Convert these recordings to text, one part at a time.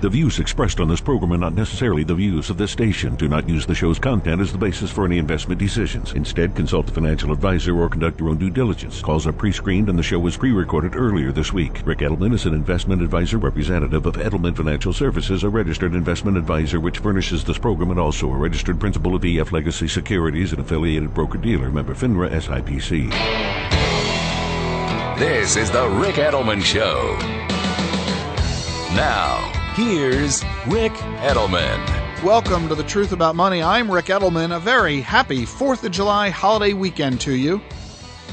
The views expressed on this program are not necessarily the views of this station. Do not use the show's content as the basis for any investment decisions. Instead, consult a financial advisor or conduct your own due diligence. Calls are pre-screened and the show was pre-recorded earlier this week. Ric Edelman is an investment advisor representative of Edelman Financial Services, a registered investment advisor which furnishes this program and also a registered principal of EF Legacy Securities, an affiliated broker-dealer, member FINRA SIPC. This is the Ric Edelman Show. Now, here's Ric Edelman. Welcome to The Truth About Money. I'm Ric Edelman. A very happy 4th of July holiday weekend to you.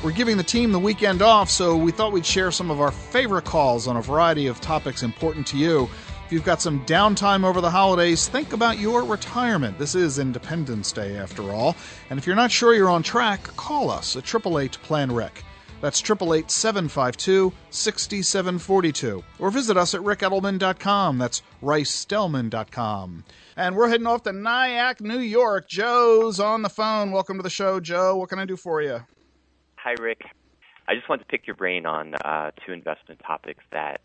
We're giving the team the weekend off, so we thought we'd share some of our favorite calls on a variety of topics important to you. If you've got some downtime over the holidays, think about your retirement. This is Independence Day, after all. And if you're not sure you're on track, call us at 888 Plan Ric. That's 888 752 6742. Or visit us at ricedelman.com. That's ricedelman.com. And we're heading off to Nyack, New York. Joe's on the phone. Welcome to the show, Joe. What can I do for you? Hi, Ric. I just wanted to pick your brain on uh, two investment topics that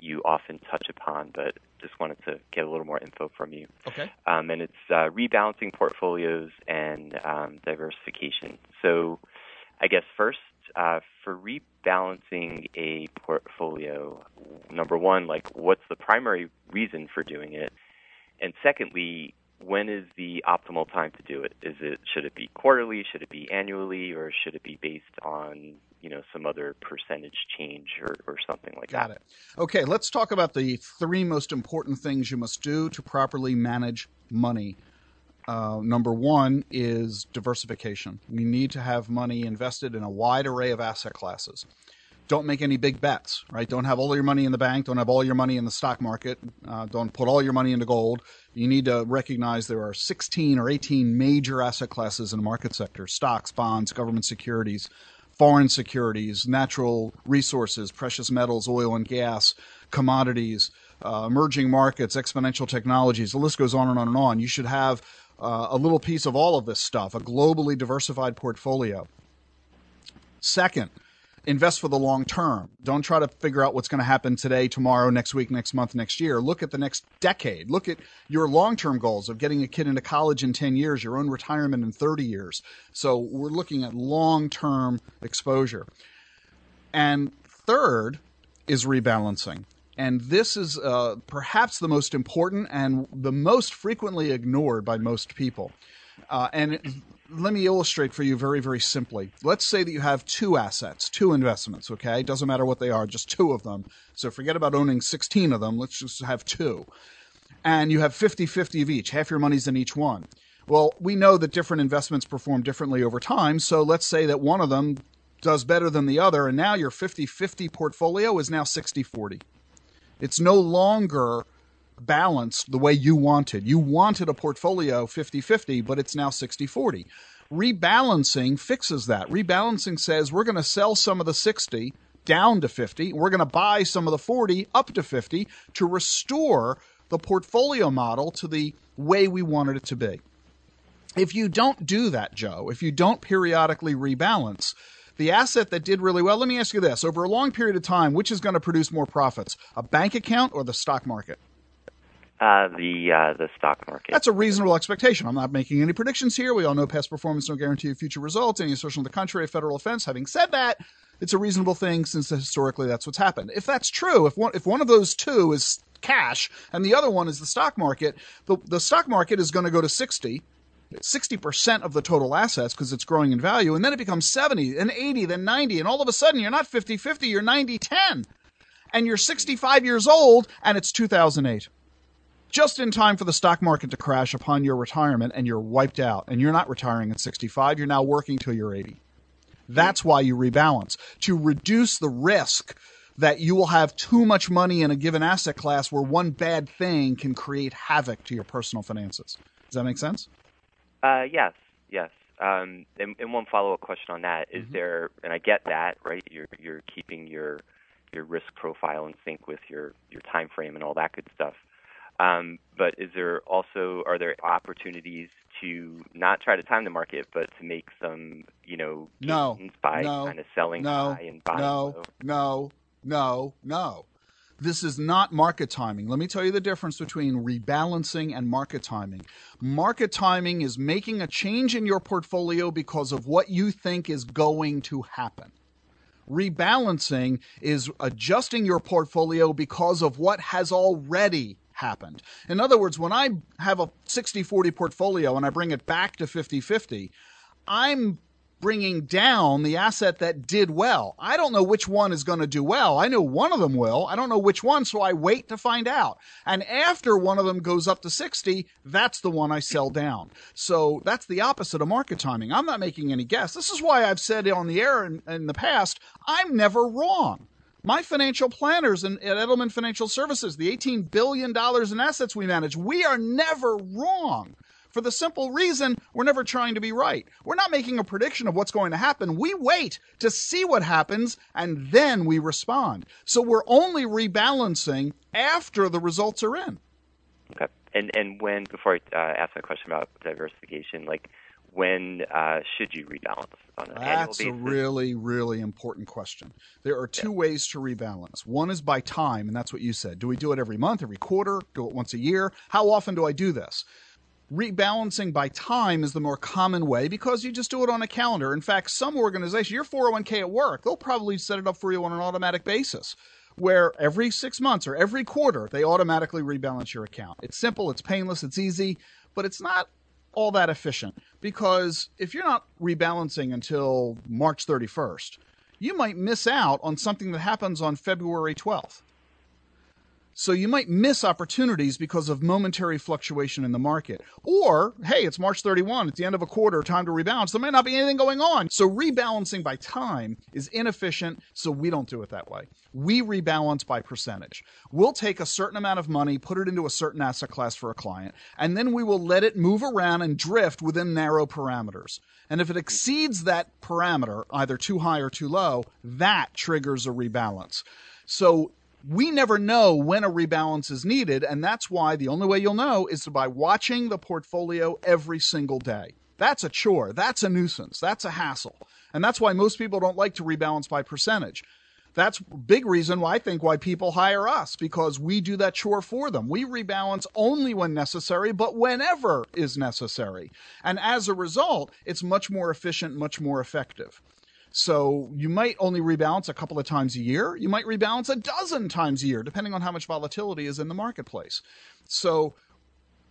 you often touch upon, but just wanted to get a little more info from you. Okay. Um, and it's uh, rebalancing portfolios and um, diversification. So, I guess first, uh, for rebalancing a portfolio, number one, like what's the primary reason for doing it? And secondly, when is the optimal time to do it? Is it should it be quarterly, should it be annually, or should it be based on you know some other percentage change or, or something like Got that? Got it. Okay, let's talk about the three most important things you must do to properly manage money. Uh, number one is diversification. We need to have money invested in a wide array of asset classes. Don't make any big bets, right? Don't have all your money in the bank. Don't have all your money in the stock market. Uh, don't put all your money into gold. You need to recognize there are 16 or 18 major asset classes in the market sector stocks, bonds, government securities, foreign securities, natural resources, precious metals, oil and gas, commodities, uh, emerging markets, exponential technologies. The list goes on and on and on. You should have uh, a little piece of all of this stuff, a globally diversified portfolio. Second, invest for the long term. Don't try to figure out what's going to happen today, tomorrow, next week, next month, next year. Look at the next decade. Look at your long term goals of getting a kid into college in 10 years, your own retirement in 30 years. So we're looking at long term exposure. And third is rebalancing. And this is uh, perhaps the most important and the most frequently ignored by most people. Uh, and let me illustrate for you very, very simply. Let's say that you have two assets, two investments, okay? Doesn't matter what they are, just two of them. So forget about owning 16 of them. Let's just have two. And you have 50 50 of each, half your money's in each one. Well, we know that different investments perform differently over time. So let's say that one of them does better than the other, and now your 50 50 portfolio is now 60 40. It's no longer balanced the way you wanted. You wanted a portfolio 50 50, but it's now 60 40. Rebalancing fixes that. Rebalancing says we're going to sell some of the 60 down to 50. We're going to buy some of the 40 up to 50 to restore the portfolio model to the way we wanted it to be. If you don't do that, Joe, if you don't periodically rebalance, the asset that did really well, let me ask you this over a long period of time, which is going to produce more profits, a bank account or the stock market? Uh, the uh, the stock market. That's a reasonable expectation. I'm not making any predictions here. We all know past performance no guarantee of future results. Any assertion to the contrary, a federal offense. Having said that, it's a reasonable thing since historically that's what's happened. If that's true, if one if one of those two is cash and the other one is the stock market, the the stock market is going to go to 60 60% of the total assets because it's growing in value and then it becomes 70 and 80 then 90 and all of a sudden you're not 50-50 you're 90-10 and you're 65 years old and it's 2008 just in time for the stock market to crash upon your retirement and you're wiped out and you're not retiring at 65 you're now working till you're 80 that's why you rebalance. To reduce the risk that you will have too much money in a given asset class where one bad thing can create havoc to your personal finances. Does that make sense Uh, yes, yes. Um, and, and one follow-up question on that is Mm-hmm. there, and I get that, right? You're you're keeping your your risk profile in sync with your your time frame and all that good stuff. Um, but is there also are there opportunities to not try to time the market, but to make some you know No, by no, kind of selling no, high and buying no, low? no, no, no. This is not market timing. Let me tell you the difference between rebalancing and market timing. Market timing is making a change in your portfolio because of what you think is going to happen. Rebalancing is adjusting your portfolio because of what has already happened. In other words, when I have a 60 40 portfolio and I bring it back to 50 50, I'm bringing down the asset that did well. I don't know which one is going to do well. I know one of them will. I don't know which one, so I wait to find out. And after one of them goes up to 60, that's the one I sell down. So that's the opposite of market timing. I'm not making any guess. This is why I've said on the air in, in the past, I'm never wrong. My financial planners in, at Edelman Financial Services, the $18 billion in assets we manage, we are never wrong for the simple reason we're never trying to be right. We're not making a prediction of what's going to happen. We wait to see what happens and then we respond. So we're only rebalancing after the results are in. Okay. And and when before I uh, ask my question about diversification, like when uh, should you rebalance on an That's annual basis? a really, really important question. There are two yeah. ways to rebalance. One is by time, and that's what you said. Do we do it every month, every quarter, do it once a year? How often do I do this? Rebalancing by time is the more common way because you just do it on a calendar. In fact, some organization, your 401k at work, they'll probably set it up for you on an automatic basis where every six months or every quarter they automatically rebalance your account. It's simple, it's painless, it's easy, but it's not all that efficient because if you're not rebalancing until March 31st, you might miss out on something that happens on February 12th. So you might miss opportunities because of momentary fluctuation in the market. Or, hey, it's March 31, it's the end of a quarter, time to rebalance. There might not be anything going on. So rebalancing by time is inefficient, so we don't do it that way. We rebalance by percentage. We'll take a certain amount of money, put it into a certain asset class for a client, and then we will let it move around and drift within narrow parameters. And if it exceeds that parameter, either too high or too low, that triggers a rebalance. So we never know when a rebalance is needed, and that's why the only way you'll know is by watching the portfolio every single day. That's a chore. That's a nuisance. That's a hassle. And that's why most people don't like to rebalance by percentage. That's big reason why I think why people hire us because we do that chore for them. We rebalance only when necessary, but whenever is necessary. And as a result, it's much more efficient, much more effective. So you might only rebalance a couple of times a year. You might rebalance a dozen times a year, depending on how much volatility is in the marketplace. So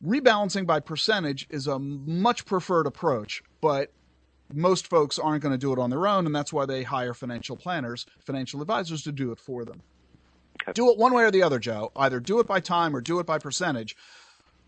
rebalancing by percentage is a much preferred approach, but most folks aren't going to do it on their own, and that's why they hire financial planners, financial advisors to do it for them. Okay. Do it one way or the other, Joe. Either do it by time or do it by percentage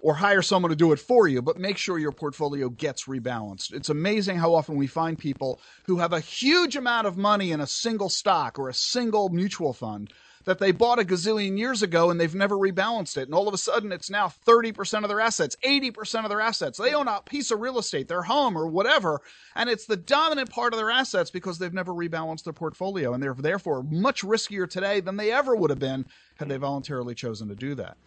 or hire someone to do it for you, but make sure your portfolio gets rebalanced. It's amazing how often we find people who have a huge amount of money in a single stock or a single mutual fund that they bought a gazillion years ago and they've never rebalanced it. And all of a sudden it's now 30% of their assets, 80% of their assets. They own a piece of real estate, their home or whatever, and it's the dominant part of their assets because they've never rebalanced their portfolio and they're therefore much riskier today than they ever would have been had they voluntarily chosen to do that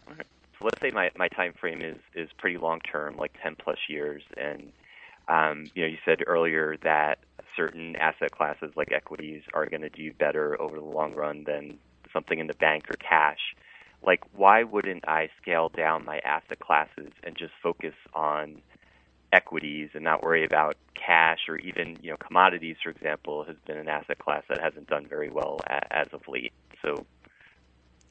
let's say my, my time frame is, is pretty long term, like 10 plus years. And, um, you know, you said earlier that certain asset classes like equities are going to do better over the long run than something in the bank or cash. Like, why wouldn't I scale down my asset classes and just focus on equities and not worry about cash or even, you know, commodities, for example, has been an asset class that hasn't done very well as of late. So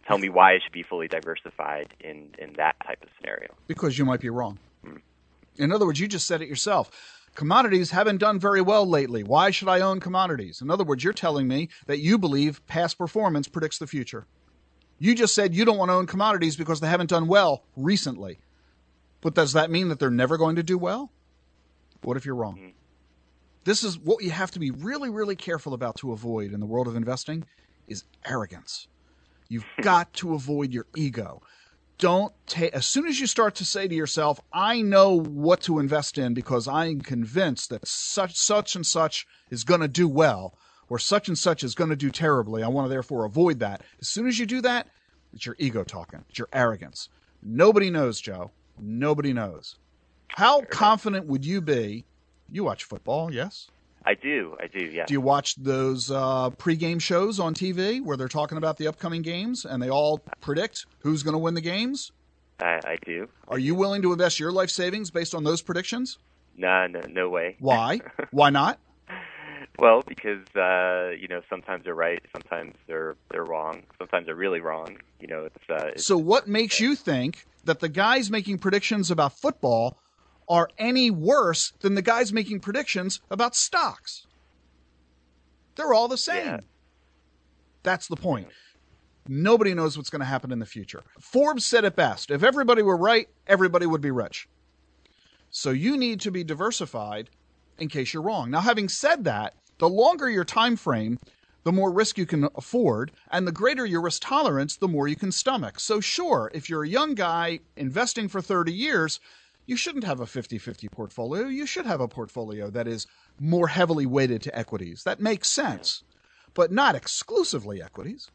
tell me why it should be fully diversified in, in that type of scenario. Because you might be wrong. Mm. In other words, you just said it yourself. Commodities haven't done very well lately. Why should I own commodities? In other words, you're telling me that you believe past performance predicts the future. You just said you don't want to own commodities because they haven't done well recently. But does that mean that they're never going to do well? What if you're wrong? Mm. This is what you have to be really, really careful about to avoid in the world of investing is arrogance. You've got to avoid your ego. Don't take, as soon as you start to say to yourself, I know what to invest in because I'm convinced that such, such and such is going to do well, or such and such is going to do terribly. I want to therefore avoid that. As soon as you do that, it's your ego talking, it's your arrogance. Nobody knows, Joe. Nobody knows. How confident would you be? You watch football, yes? I do. I do. Yeah. Do you watch those uh, pregame shows on TV where they're talking about the upcoming games and they all predict who's going to win the games? I, I do. Are you willing to invest your life savings based on those predictions? No, no, no way. Why? Why not? Well, because uh, you know sometimes they're right, sometimes they're they're wrong, sometimes they're really wrong. You know, it's. Uh, it's so, what makes you think that the guys making predictions about football are any worse than the guys making predictions about stocks? They're all the same. Yeah. That's the point. Nobody knows what's going to happen in the future. Forbes said it best if everybody were right, everybody would be rich. So you need to be diversified in case you're wrong. Now, having said that, the longer your time frame, the more risk you can afford, and the greater your risk tolerance, the more you can stomach. So, sure, if you're a young guy investing for 30 years, you shouldn't have a 50 50 portfolio. You should have a portfolio that is more heavily weighted to equities. That makes sense, but not exclusively equities.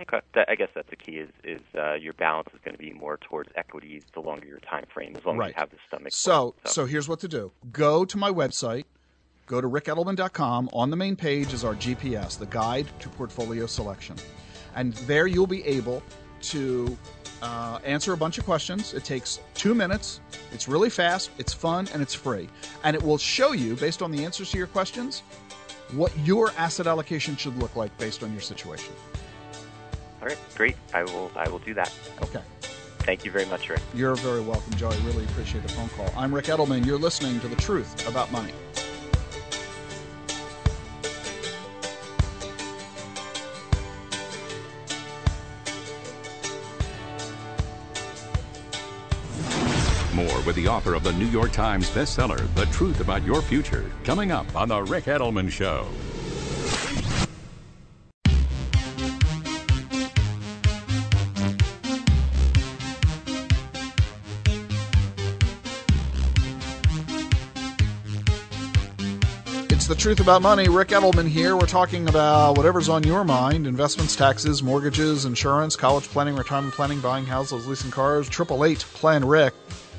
Okay, that, I guess that's the key. Is is uh, your balance is going to be more towards equities the longer your time frame, as long Right. as you have the stomach. So, for it. so here's what to do. Go to my website. Go to ricedelman.com. On the main page is our GPS, the guide to portfolio selection. And there you'll be able to uh, answer a bunch of questions. It takes two minutes. It's really fast, it's fun, and it's free. And it will show you, based on the answers to your questions, what your asset allocation should look like based on your situation. all right, great. I will I will do that. Okay. Thank you very much, Ric. You're very welcome, Joe. I really appreciate the phone call. I'm Ric Edelman. You're listening to The Truth About Money. More with the author of the New York Times bestseller, The Truth About Your Future, coming up on The Ric Edelman Show. It's the truth about money. Ric Edelman here. We're talking about whatever's on your mind investments, taxes, mortgages, insurance, college planning, retirement planning, buying houses, leasing cars. Triple eight Plan Ric.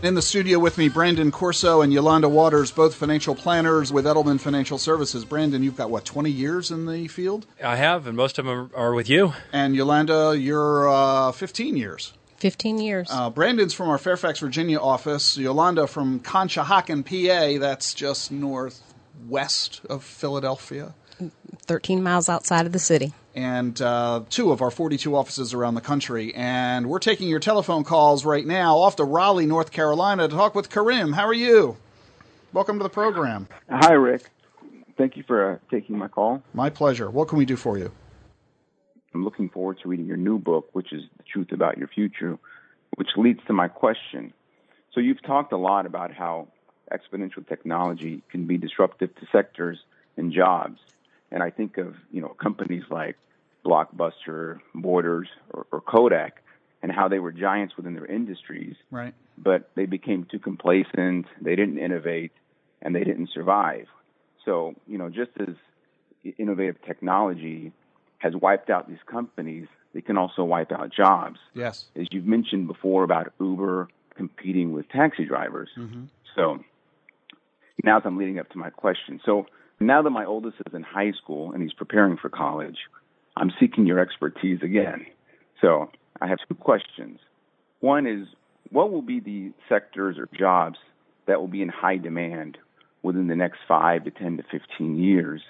In the studio with me, Brandon Corso and Yolanda Waters, both financial planners with Edelman Financial Services. Brandon, you've got what, 20 years in the field? I have, and most of them are with you. And Yolanda, you're uh, 15 years. 15 years. Uh, Brandon's from our Fairfax, Virginia office. Yolanda from Conshohocken, PA. That's just northwest of Philadelphia. 13 miles outside of the city. And uh, two of our 42 offices around the country. And we're taking your telephone calls right now off to Raleigh, North Carolina, to talk with Karim. How are you? Welcome to the program. Hi, Ric. Thank you for uh, taking my call. My pleasure. What can we do for you? I'm looking forward to reading your new book, which is The Truth About Your Future, which leads to my question. So, you've talked a lot about how exponential technology can be disruptive to sectors and jobs. And I think of, you know, companies like Blockbuster, Borders, or, or Kodak, and how they were giants within their industries. Right. but they became too complacent, they didn't innovate, and they didn't survive. So, you know, just as innovative technology has wiped out these companies, they can also wipe out jobs. Yes. As you've mentioned before about Uber competing with taxi drivers. Mm-hmm. So now as I'm leading up to my question. So now that my oldest is in high school and he's preparing for college, I'm seeking your expertise again. So I have two questions. One is what will be the sectors or jobs that will be in high demand within the next five to 10 to 15 years?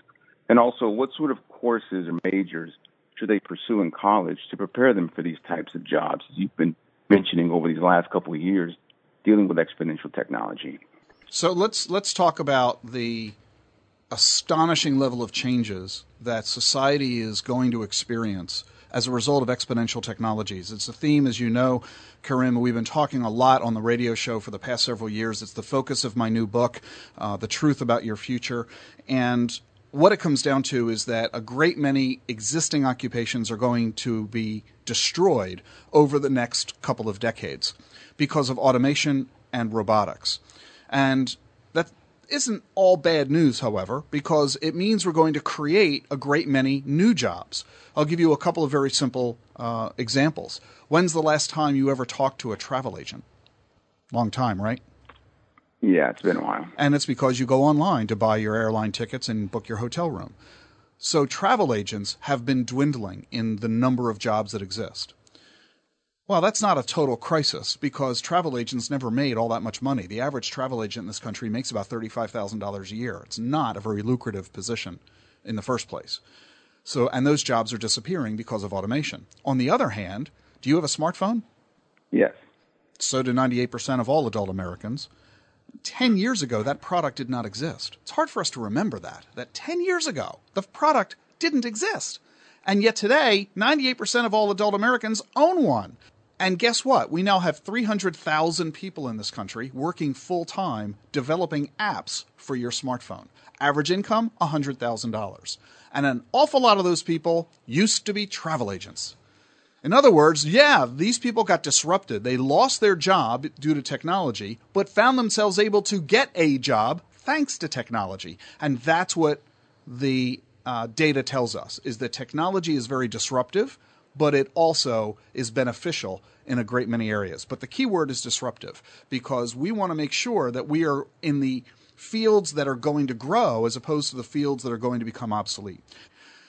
And also, what sort of courses or majors should they pursue in college to prepare them for these types of jobs, as you've been mentioning over these last couple of years, dealing with exponential technology? So let's let's talk about the astonishing level of changes that society is going to experience as a result of exponential technologies. It's a theme, as you know, Karim. We've been talking a lot on the radio show for the past several years. It's the focus of my new book, uh, "The Truth About Your Future," and what it comes down to is that a great many existing occupations are going to be destroyed over the next couple of decades because of automation and robotics. And isn't all bad news, however, because it means we're going to create a great many new jobs. I'll give you a couple of very simple uh, examples. When's the last time you ever talked to a travel agent? Long time, right? Yeah, it's been a while. And it's because you go online to buy your airline tickets and book your hotel room. So travel agents have been dwindling in the number of jobs that exist. Well, that's not a total crisis because travel agents never made all that much money. The average travel agent in this country makes about $35,000 a year. It's not a very lucrative position in the first place. So, and those jobs are disappearing because of automation. On the other hand, do you have a smartphone? Yes. So do 98% of all adult Americans. 10 years ago, that product did not exist. It's hard for us to remember that, that 10 years ago, the product didn't exist. And yet today, 98% of all adult Americans own one. And guess what? We now have 300,000 people in this country working full time developing apps for your smartphone. Average income, $100,000. And an awful lot of those people used to be travel agents. In other words, yeah, these people got disrupted. They lost their job due to technology, but found themselves able to get a job thanks to technology. And that's what the uh, data tells us is that technology is very disruptive, but it also is beneficial in a great many areas. But the key word is disruptive because we want to make sure that we are in the fields that are going to grow as opposed to the fields that are going to become obsolete.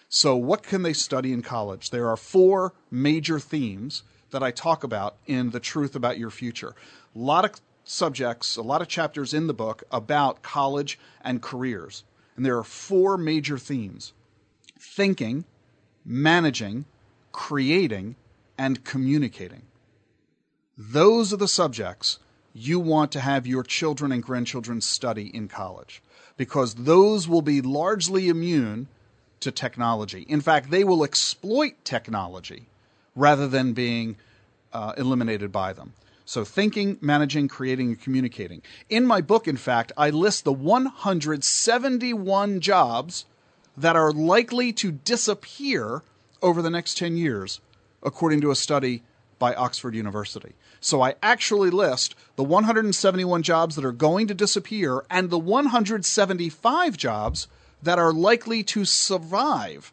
So, what can they study in college? There are four major themes that I talk about in The Truth About Your Future. A lot of subjects, a lot of chapters in the book about college and careers. And there are four major themes thinking, managing, creating, and communicating. Those are the subjects you want to have your children and grandchildren study in college because those will be largely immune to technology. In fact, they will exploit technology rather than being uh, eliminated by them. So, thinking, managing, creating, and communicating. In my book, in fact, I list the 171 jobs that are likely to disappear over the next 10 years, according to a study by Oxford University. So I actually list the 171 jobs that are going to disappear and the 175 jobs that are likely to survive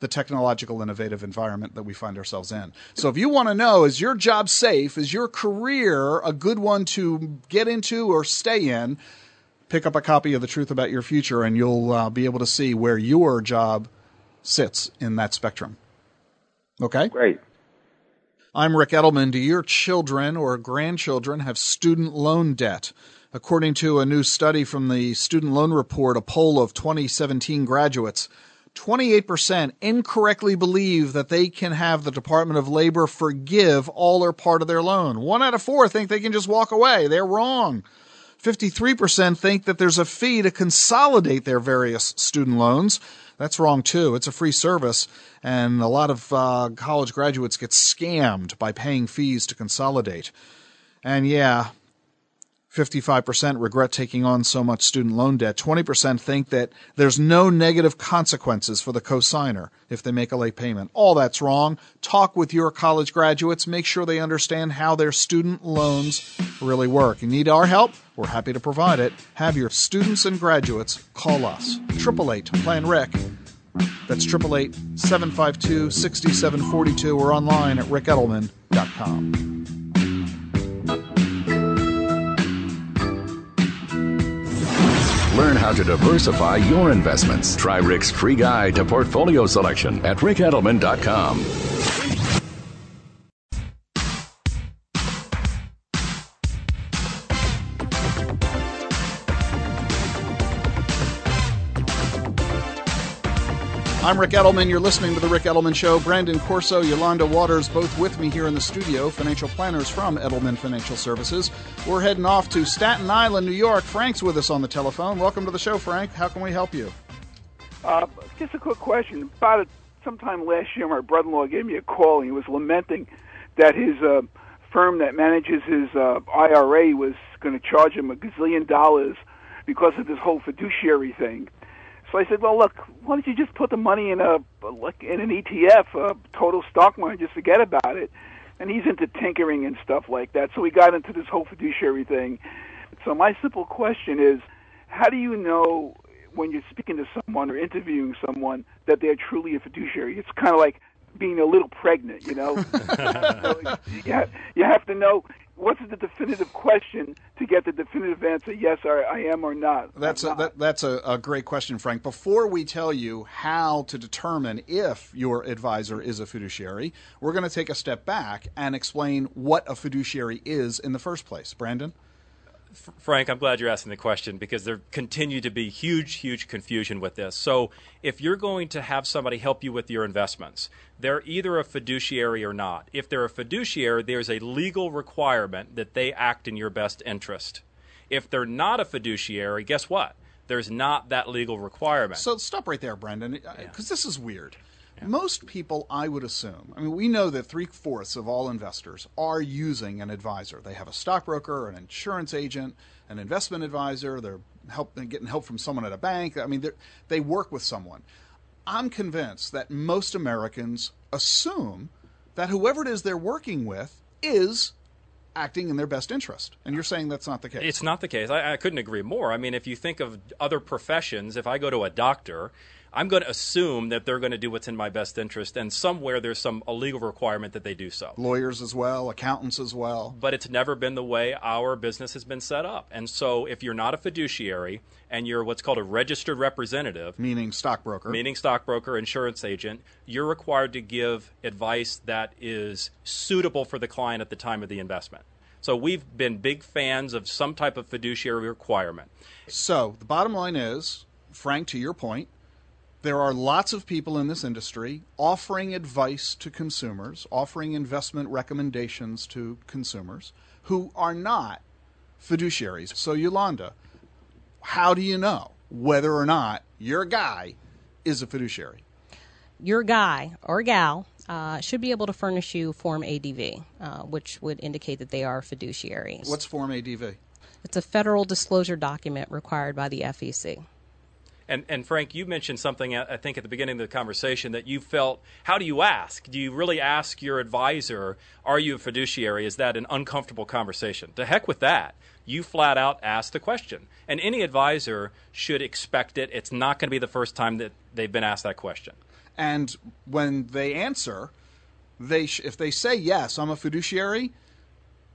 the technological innovative environment that we find ourselves in. So if you want to know is your job safe, is your career a good one to get into or stay in, pick up a copy of The Truth About Your Future and you'll uh, be able to see where your job sits in that spectrum. Okay? Great. I'm Ric Edelman. Do your children or grandchildren have student loan debt? According to a new study from the Student Loan Report, a poll of 2017 graduates, 28% incorrectly believe that they can have the Department of Labor forgive all or part of their loan. One out of four think they can just walk away. They're wrong. 53% think that there's a fee to consolidate their various student loans. That's wrong too. It's a free service, and a lot of uh, college graduates get scammed by paying fees to consolidate. And yeah, 55% regret taking on so much student loan debt. 20% think that there's no negative consequences for the cosigner if they make a late payment. All that's wrong. Talk with your college graduates. Make sure they understand how their student loans really work. You need our help? We're happy to provide it. Have your students and graduates call us. 888 Plan Ric. That's 888 752 6742 or online at ricedelman.com. Learn how to diversify your investments. Try Ric's free guide to portfolio selection at ricedelman.com. I'm Ric Edelman. You're listening to The Ric Edelman Show. Brandon Corso, Yolanda Waters, both with me here in the studio, financial planners from Edelman Financial Services. We're heading off to Staten Island, New York. Frank's with us on the telephone. Welcome to the show, Frank. How can we help you? Uh, just a quick question. About sometime last year, my brother-in-law gave me a call, and he was lamenting that his uh, firm that manages his uh, IRA was going to charge him a gazillion dollars because of this whole fiduciary thing. So I said, well, look, why don't you just put the money in a like in an ETF, a total stock market, just forget about it. And he's into tinkering and stuff like that. So we got into this whole fiduciary thing. So my simple question is, how do you know when you're speaking to someone or interviewing someone that they're truly a fiduciary? It's kind of like being a little pregnant, you know. so you, have, you have to know what's the definitive question to get the definitive answer? Yes, I, I am or not. That's a, that, that's a, a great question, Frank. Before we tell you how to determine if your advisor is a fiduciary, we're going to take a step back and explain what a fiduciary is in the first place. Brandon. Frank, I'm glad you're asking the question because there continue to be huge, huge confusion with this. So, if you're going to have somebody help you with your investments, they're either a fiduciary or not. If they're a fiduciary, there's a legal requirement that they act in your best interest. If they're not a fiduciary, guess what? There's not that legal requirement. So, stop right there, Brandon, because yeah. this is weird. Most people, I would assume, I mean, we know that three fourths of all investors are using an advisor. They have a stockbroker, an insurance agent, an investment advisor. They're help, getting help from someone at a bank. I mean, they work with someone. I'm convinced that most Americans assume that whoever it is they're working with is acting in their best interest. And you're saying that's not the case. It's not the case. I, I, couldn't agree more. I mean, if you think of other professions, if I go to a doctor I'm going to assume that they're going to do what's in my best interest, and somewhere there's some a legal requirement that they do so. Lawyers as well, accountants as well. But it's never been the way our business has been set up. And so if you're not a fiduciary and you're what's called a registered representative, meaning stockbroker, meaning stockbroker, insurance agent, you're required to give advice that is suitable for the client at the time of the investment. So we've been big fans of some type of fiduciary requirement. So the bottom line is, Frank, to your point, there are lots of people in this industry offering advice to consumers, offering investment recommendations to consumers who are not fiduciaries. So, Yolanda, how do you know whether or not your guy is a fiduciary? Your guy or gal uh, should be able to furnish you Form ADV, uh, which would indicate that they are fiduciaries. What's Form ADV? It's a federal disclosure document required by the SEC. And, and Frank, you mentioned something I think at the beginning of the conversation that you felt. How do you ask? Do you really ask your advisor, "Are you a fiduciary?" Is that an uncomfortable conversation? To heck with that. You flat out ask the question, and any advisor should expect it. It's not going to be the first time that they've been asked that question. And when they answer, they sh- if they say yes, I'm a fiduciary,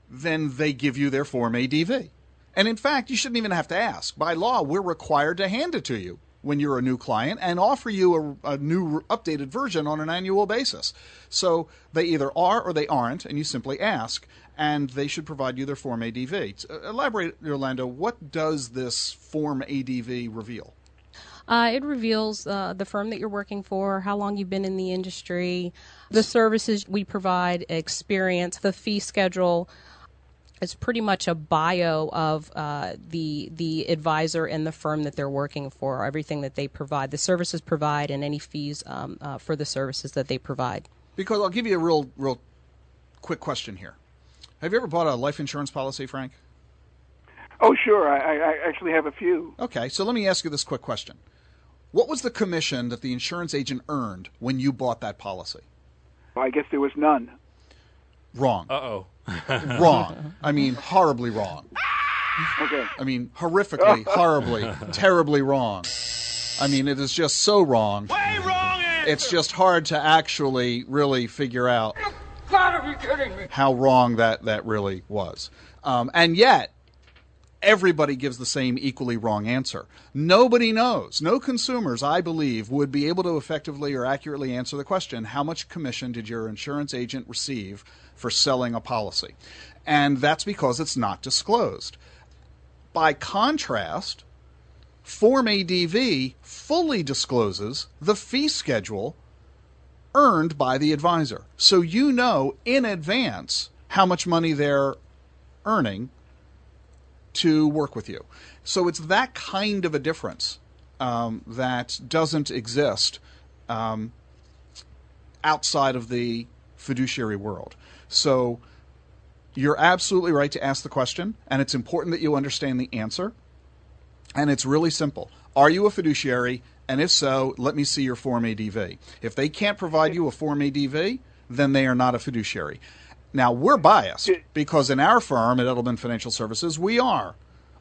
then they give you their form ADV. And in fact, you shouldn't even have to ask. By law, we're required to hand it to you when you're a new client and offer you a, a, new updated version on an annual basis. So they either are or they aren't, and you simply ask, and they should provide you their Form ADV. Uh, elaborate, Yolanda, what does this Form ADV reveal? Uh, it reveals uh, the firm that you're working for, how long you've been in the industry, the services we provide, experience, the fee schedule, it's pretty much a bio of uh, the the advisor and the firm that they're working for, everything that they provide, the services provide, and any fees um, uh, for the services that they provide. Because I'll give you a real real quick question here. Have you ever bought a life insurance policy, Frank? Oh, sure. I, I actually have a few. Okay, so let me ask you this quick question: What was the commission that the insurance agent earned when you bought that policy? Well, I guess there was none. Wrong. Uh oh. wrong. I mean, horribly wrong. Okay. I mean, horrifically, horribly, terribly wrong. I mean, it is just so wrong. Way wrong. Answer. It's just hard to actually really figure out. You gotta be kidding me. How wrong that that really was, um, and yet everybody gives the same equally wrong answer. Nobody knows. No consumers, I believe, would be able to effectively or accurately answer the question how much commission did your insurance agent receive for selling a policy? And that's because it's not disclosed. By contrast, Form ADV fully discloses the fee schedule earned by the advisor. So you know in advance how much money they're earning to work with you. So it's that kind of a difference um, that doesn't exist um, outside of the fiduciary world. So you're absolutely right to ask the question, and it's important that you understand the answer. And it's really simple. Are you a fiduciary? And if so, let me see your Form ADV. If they can't provide you a Form ADV, then they are not a fiduciary. Now, we're biased because in our firm at Edelman Financial Services, we are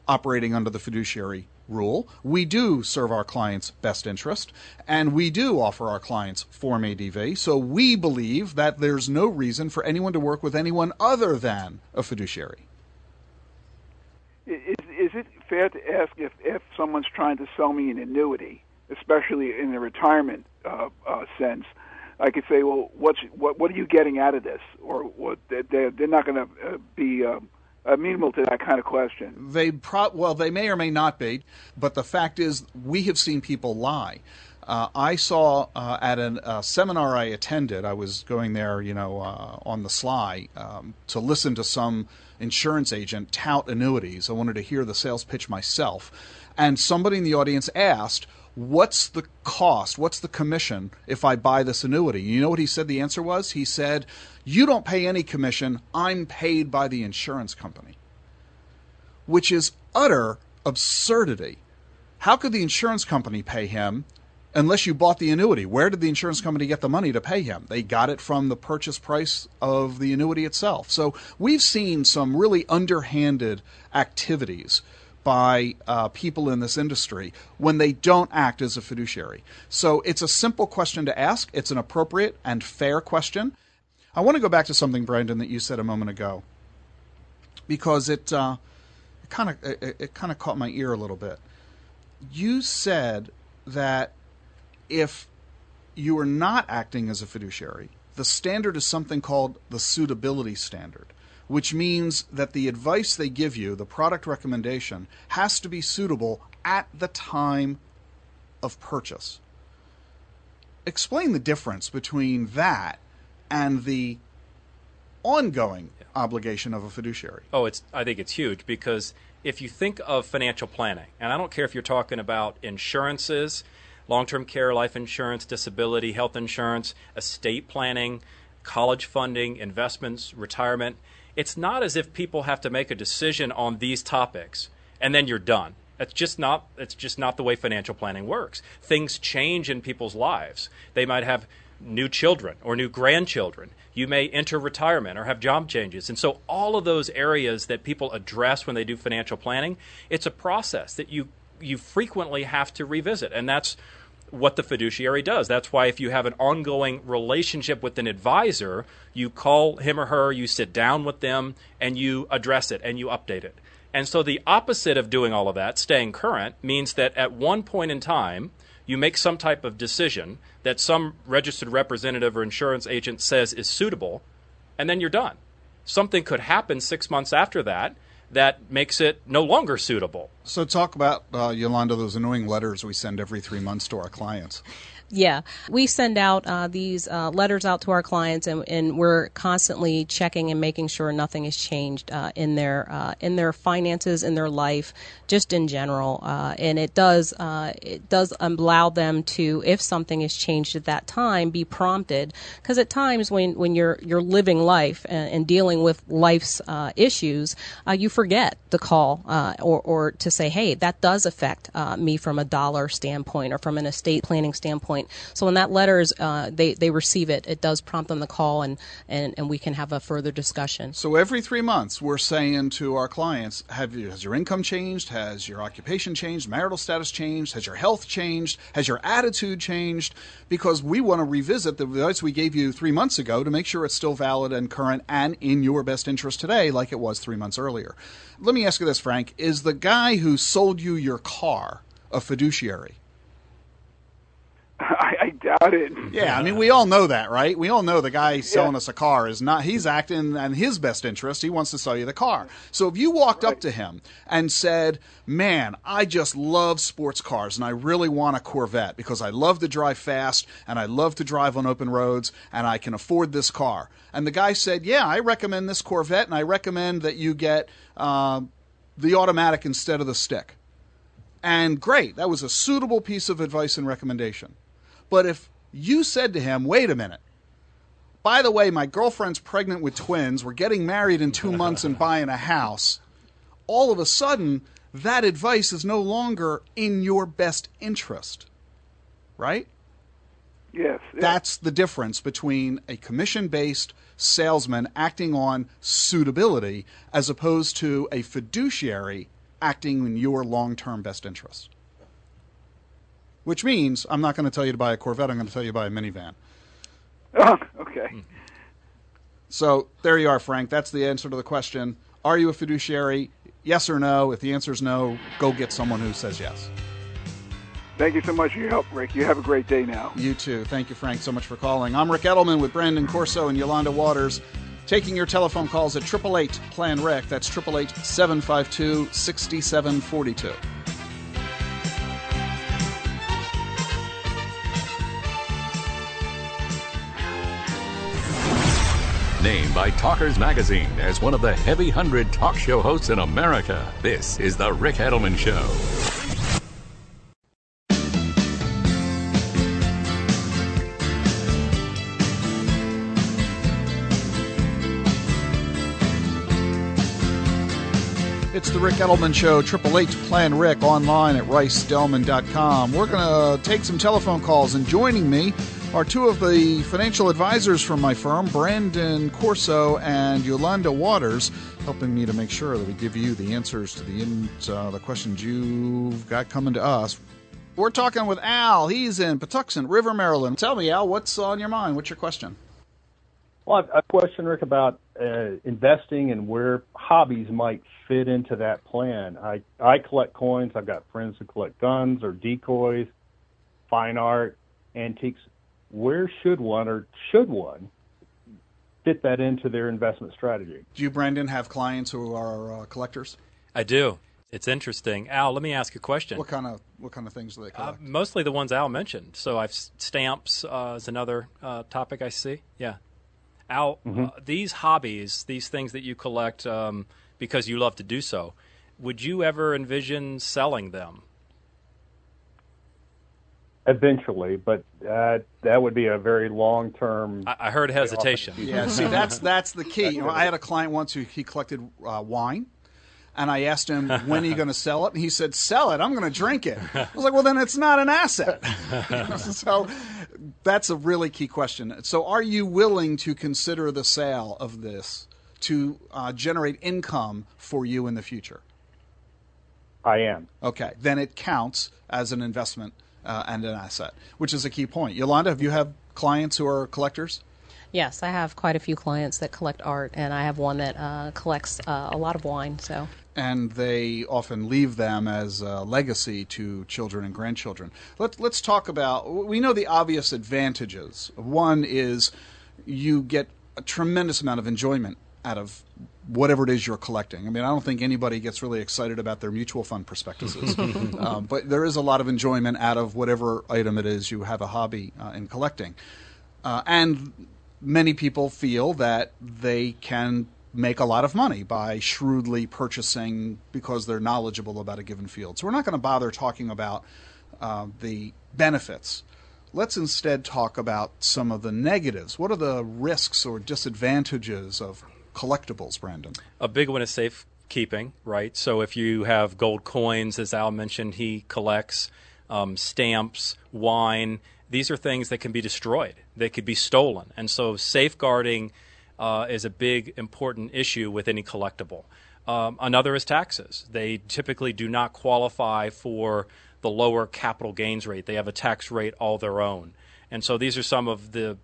operating under the fiduciary rule. We do serve our clients' best interest, and we do offer our clients Form ADV. So we believe that there's no reason for anyone to work with anyone other than a fiduciary. Is, is it fair to ask if, if someone's trying to sell me an annuity, especially in the retirement uh, uh, sense? I could say, well, what's, what what are you getting out of this, or what they're, they're not going to uh, be um, amenable to that kind of question. They pro- well, they may or may not be, but the fact is, we have seen people lie. Uh, I saw uh, at a uh, seminar I attended. I was going there, you know, uh, on the sly um, to listen to some insurance agent tout annuities. I wanted to hear the sales pitch myself, and somebody in the audience asked, what's the cost? What's the commission if I buy this annuity? You know what he said the answer was? He said, You don't pay any commission. I'm paid by the insurance company. Which is utter absurdity. How could the insurance company pay him unless you bought the annuity? Where did the insurance company get the money to pay him? They got it from the purchase price of the annuity itself. So we've seen some really underhanded activities by uh, people in this industry when they don't act as a fiduciary. So it's a simple question to ask. It's an appropriate and fair question. I want to go back to something, Brandon, that you said a moment ago, because it kind of it, it kind of caught my ear a little bit. You said that if you are not acting as a fiduciary, the standard is something called the suitability standard which means that the advice they give you, the product recommendation, has to be suitable at the time of purchase. Explain the difference between that and the ongoing obligation of a fiduciary. Oh, it's I think it's huge because if you think of financial planning, and I don't care if you're talking about insurances, long-term care, life insurance, disability, health insurance, estate planning, college funding, investments, retirement, it's not as if people have to make a decision on these topics and then you're done. That's just not it's just not the way financial planning works. Things change in people's lives. They might have new children or new grandchildren. You may enter retirement or have job changes. And so all of those areas that people address when they do financial planning, it's a process that you you frequently have to revisit. And that's what the fiduciary does. That's why if you have an ongoing relationship with an advisor, you call him or her, you sit down with them, and you address it and you update it. And so the opposite of doing all of that, staying current, means that at one point in time, you make some type of decision that some registered representative or insurance agent says is suitable, and then you're done. Something could happen six months after that that makes it no longer suitable. So, talk about, uh, Yolanda, those annoying letters we send every three months to our clients. Yeah, we send out uh, these uh, letters out to our clients, and, and, we're constantly checking and making sure nothing has changed uh, in their uh, in their finances, in their life, just in general. Uh, and it does uh, it does allow them to, if something has changed at that time, be prompted. Because at times when, when you're you're living life and, and dealing with life's issues, you forget to call or or to say, hey, that does affect me from a dollar standpoint or from an estate planning standpoint point. So when that letter is, uh, they, they receive it, it does prompt them to call and, and, and we can have a further discussion. So every three months, we're saying to our clients, have you, has your income changed? Has your occupation changed? Marital status changed? Has your health changed? Has your attitude changed? Because we want to revisit the advice we gave you three months ago to make sure it's still valid and current and in your best interest today, like it was three months earlier. Let me ask you this, Frank. Is the guy who sold you your car a fiduciary? I, I, doubt it. Yeah, I mean, we all know that, right? We all know the guy selling yeah. us a car is not, he's acting in his best interest. He wants to sell you the car. So if you walked right. up to him and said, Man, I just love sports cars and I really want a Corvette because I love to drive fast and I love to drive on open roads and I can afford this car. And the guy said, Yeah, I recommend this Corvette and I recommend that you get uh, the automatic instead of the stick. And great, that was a suitable piece of advice and recommendation. But if you said to him, wait a minute, by the way, my girlfriend's pregnant with twins, we're getting married in two months and buying a house, all of a sudden, that advice is no longer in your best interest. Right? Yes. yes. That's the difference between a commission based salesman acting on suitability as opposed to a fiduciary acting in your long term best interest. Which means I'm not going to tell you to buy a Corvette, I'm going to tell you to buy a minivan. Oh, okay. Hmm. So there you are, Frank. That's the answer to the question. Are you a fiduciary? Yes or no? If the answer is no, go get someone who says yes. Thank you so much for your help, Ric. You have a great day now. You too. Thank you, Frank, so much for calling. I'm Ric Edelman with Brandon Corso and Yolanda Waters, taking your telephone calls at 888 Plan Ric. That's 888 752 6742. Named by Talkers Magazine as one of the heavy hundred talk show hosts in America, this is The Ric Edelman Show. It's the Ric Edelman Show, Triple Eight Plan Ric, online at ricedelman.com. We're going to take some telephone calls, and joining me are two of the financial advisors from my firm, Brandon Corso and Yolanda Waters, helping me to make sure that we give you the answers to the, uh, the questions you've got coming to us. We're talking with Al. He's in Patuxent River, Maryland. Tell me, Al, what's on your mind? What's your question? Well, I've a question, Ric, about uh, investing and where hobbies might fit into that plan. I I collect coins. I've got friends who collect guns or decoys, fine art, antiques. Where should one or should one fit that into their investment strategy? Do you, Brandon, have clients who are uh, collectors? I do. It's interesting. Al, let me ask you a question. What kind of what kind of things do they Uh, collect? mostly the ones Al mentioned. So I've stamps uh, is another uh, topic I see. Yeah, Al, uh, these hobbies, these things that you collect um, because you love to do so, would you ever envision selling them? Eventually, but uh, that would be a very long term. I, I heard hesitation. Yeah, see, that's that's the key. You know, I had a client once who he collected uh, wine, and I asked him when are you going to sell it, and he said, "Sell it. I'm going to drink it." I was like, "Well, then it's not an asset." so that's a really key question. So, are you willing to consider the sale of this to uh, generate income for you in the future? I am. Okay, then it counts as an investment uh, and an asset, which is a key point. Yolanda, have you have clients who are collectors? Yes, I have quite a few clients that collect art, and I have one that uh, collects uh, a lot of wine. So and they often leave them as a legacy to children and grandchildren. Let, let's talk about. We know the obvious advantages. One is you get a tremendous amount of enjoyment out of whatever it is you're collecting. I mean, I don't think anybody gets really excited about their mutual fund prospectuses, um, but there is a lot of enjoyment out of whatever item it is you have a hobby uh, in collecting. Uh, and many people feel that they can make a lot of money by shrewdly purchasing because they're knowledgeable about a given field. So we're not going to bother talking about uh, the benefits. Let's instead talk about some of the negatives. What are the risks or disadvantages of collectibles, Brandon? A big one is safekeeping, right? So if you have gold coins, as Al mentioned, he collects um, stamps, wine. These are things that can be destroyed. They could be stolen, and so safeguarding uh, is a big important issue with any collectible. Um, another is taxes. They typically do not qualify for the lower capital gains rate. They have a tax rate all their own, and so these are some of the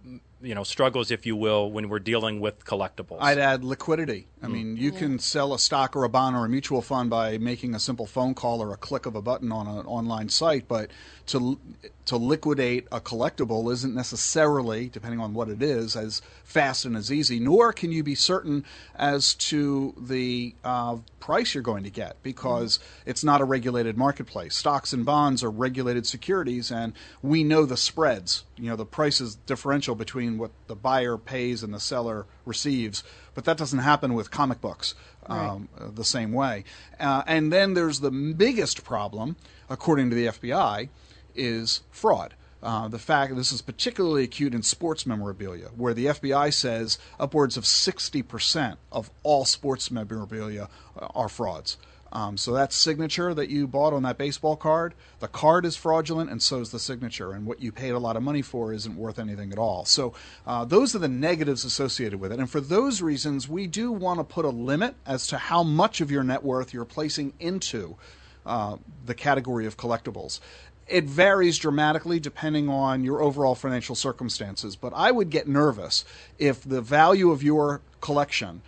you know struggles, if you will, when we're dealing with collectibles. I'd add liquidity. I mm. mean, you can sell a stock or a bond or a mutual fund by making a simple phone call or a click of a button on an online site, but to to liquidate a collectible isn't necessarily, depending on what it is, as fast and as easy. Nor can you be certain as to the uh, price you're going to get because it's not a regulated marketplace. Stocks and bonds are regulated securities, and we know the spreads. You know the prices differential between what the buyer pays and the seller receives. But that doesn't happen with comic books um, uh, the same way. Uh, and then there's the biggest problem, according to the FBI, is fraud. Uh, the fact this is particularly acute in sports memorabilia, where the FBI says upwards of 60% of all sports memorabilia are frauds. Um, so that signature that you bought on that baseball card, the card is fraudulent, and so is the signature. And what you paid a lot of money for isn't worth anything at all. So uh, those are the negatives associated with it. And for those reasons, we do want to put a limit as to how much of your net worth you're placing into uh, the category of collectibles. It varies dramatically depending on your overall financial circumstances, but I would get nervous if the value of your collection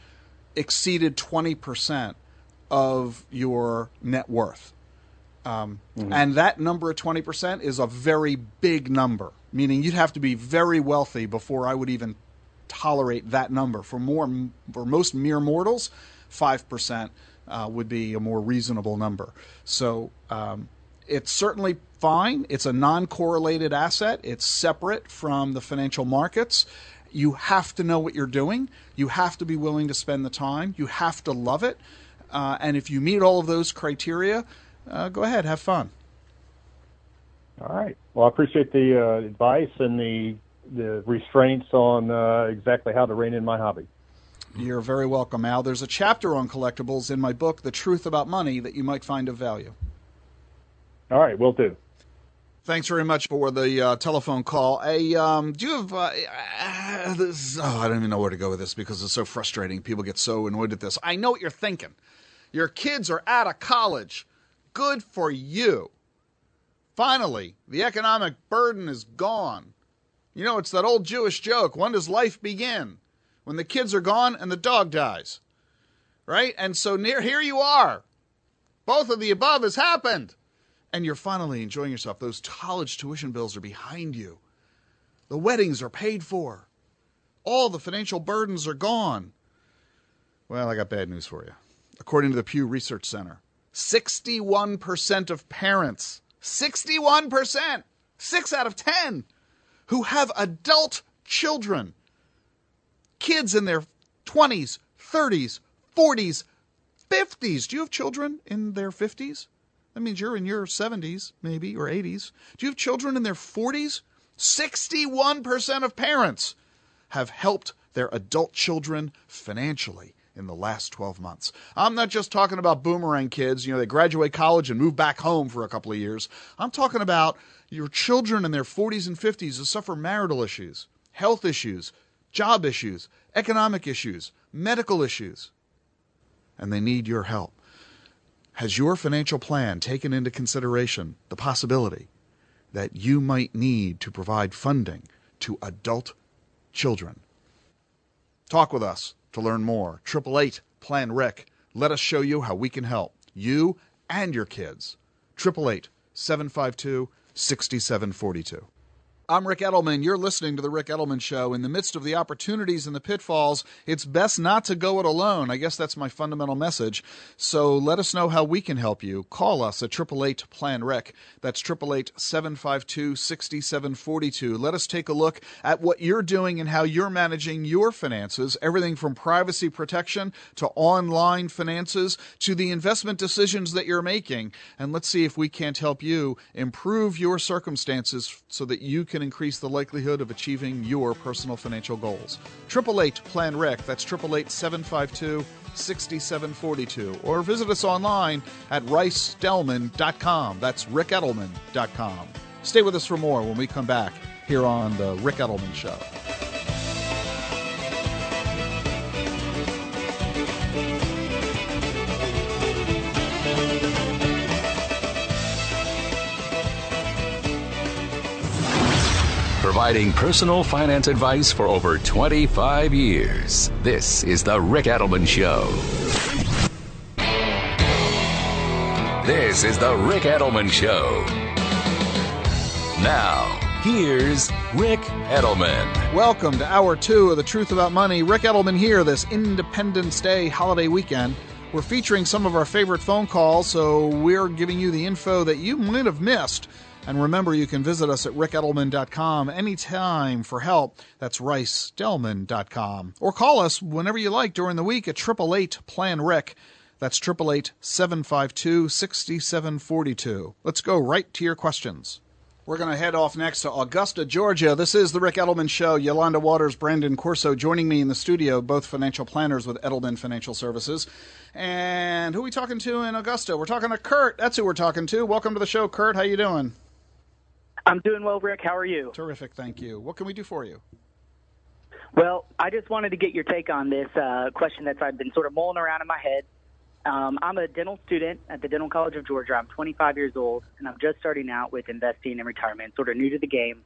exceeded 20% of your net worth. Um, mm-hmm. And that number of 20% is a very big number, meaning you'd have to be very wealthy before I would even tolerate that number. For more, for most mere mortals, 5% uh, would be a more reasonable number. So um, it's certainly fine. It's a non correlated asset, it's separate from the financial markets. You have to know what you're doing. You have to be willing to spend the time. You have to love it. Uh, and if you meet all of those criteria, uh, go ahead, have fun. All right. Well, I appreciate the uh, advice and the the restraints on uh, exactly how to rein in my hobby. You're very welcome, Al. There's a chapter on collectibles in my book, The Truth About Money, that you might find of value. All right, will do. Thanks very much for the uh, telephone call. Hey, um, do you have? Uh, uh, this, oh, I don't even know where to go with this because it's so frustrating. People get so annoyed at this. I know what you're thinking. Your kids are out of college. Good for you. Finally, the economic burden is gone. You know, it's that old Jewish joke when does life begin? When the kids are gone and the dog dies. Right? And so near here you are. Both of the above has happened and you're finally enjoying yourself. Those college tuition bills are behind you. The weddings are paid for. All the financial burdens are gone. Well, I got bad news for you. According to the Pew Research Center, 61% of parents, 61%, 6 out of 10, who have adult children, kids in their 20s, 30s, 40s, 50s. Do you have children in their 50s? That means you're in your 70s, maybe, or 80s. Do you have children in their 40s? 61% of parents have helped their adult children financially in the last 12 months. I'm not just talking about boomerang kids, you know, they graduate college and move back home for a couple of years. I'm talking about your children in their 40s and 50s who suffer marital issues, health issues, job issues, economic issues, medical issues, and they need your help. Has your financial plan taken into consideration the possibility that you might need to provide funding to adult children? Talk with us to learn more. 888 Plan Ric. Let us show you how we can help you and your kids. 888 752 6742. I'm Ric Edelman. You're listening to The Ric Edelman Show. In the midst of the opportunities and the pitfalls, it's best not to go it alone. I guess that's my fundamental message. So let us know how we can help you. Call us at 888 Plan Ric. That's 888 752 6742. Let us take a look at what you're doing and how you're managing your finances. Everything from privacy protection to online finances to the investment decisions that you're making. And let's see if we can't help you improve your circumstances so that you can can increase the likelihood of achieving your personal financial goals. 888 Plan Ric, that's 888 752 6742. Or visit us online at ricedelman.com. That's ricedelman.com. Stay with us for more when we come back here on The Ric Edelman Show. Providing personal finance advice for over 25 years. This is The Ric Edelman Show. This is The Ric Edelman Show. Now, here's Ric Edelman. Welcome to hour two of The Truth About Money. Ric Edelman here this Independence Day holiday weekend. We're featuring some of our favorite phone calls, so we're giving you the info that you might have missed and remember, you can visit us at ricedelman.com anytime for help. That's ricedelman.com. Or call us whenever you like during the week at 888 Plan Ric. That's 888 752 6742. Let's go right to your questions. We're going to head off next to Augusta, Georgia. This is the Ric Edelman Show. Yolanda Waters, Brandon Corso joining me in the studio, both financial planners with Edelman Financial Services. And who are we talking to in Augusta? We're talking to Kurt. That's who we're talking to. Welcome to the show, Kurt. How you doing? I'm doing well, Ric. How are you? Terrific, thank you. What can we do for you? Well, I just wanted to get your take on this uh, question that's I've been sort of mulling around in my head. Um, I'm a dental student at the Dental College of Georgia. I'm 25 years old, and I'm just starting out with investing in retirement, sort of new to the game.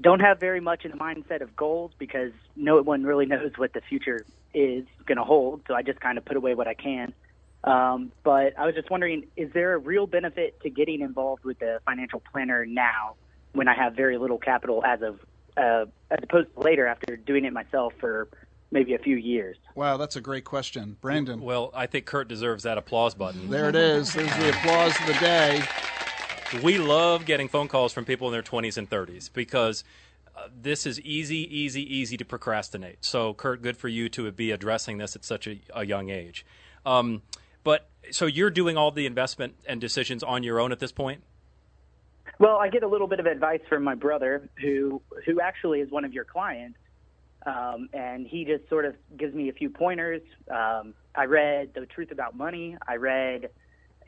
Don't have very much in the mindset of goals because no one really knows what the future is going to hold. So I just kind of put away what I can. Um, but I was just wondering, is there a real benefit to getting involved with a financial planner now when I have very little capital as of uh, as opposed to later after doing it myself for maybe a few years? Wow, that's a great question. Brandon. Well, I think Kurt deserves that applause button. There it is. There's the applause of the day. We love getting phone calls from people in their 20s and 30s because uh, this is easy, easy, easy to procrastinate. So, Kurt, good for you to be addressing this at such a, a young age. Um, but so you're doing all the investment and decisions on your own at this point? Well, I get a little bit of advice from my brother, who who actually is one of your clients, um, and he just sort of gives me a few pointers. Um, I read The Truth About Money. I read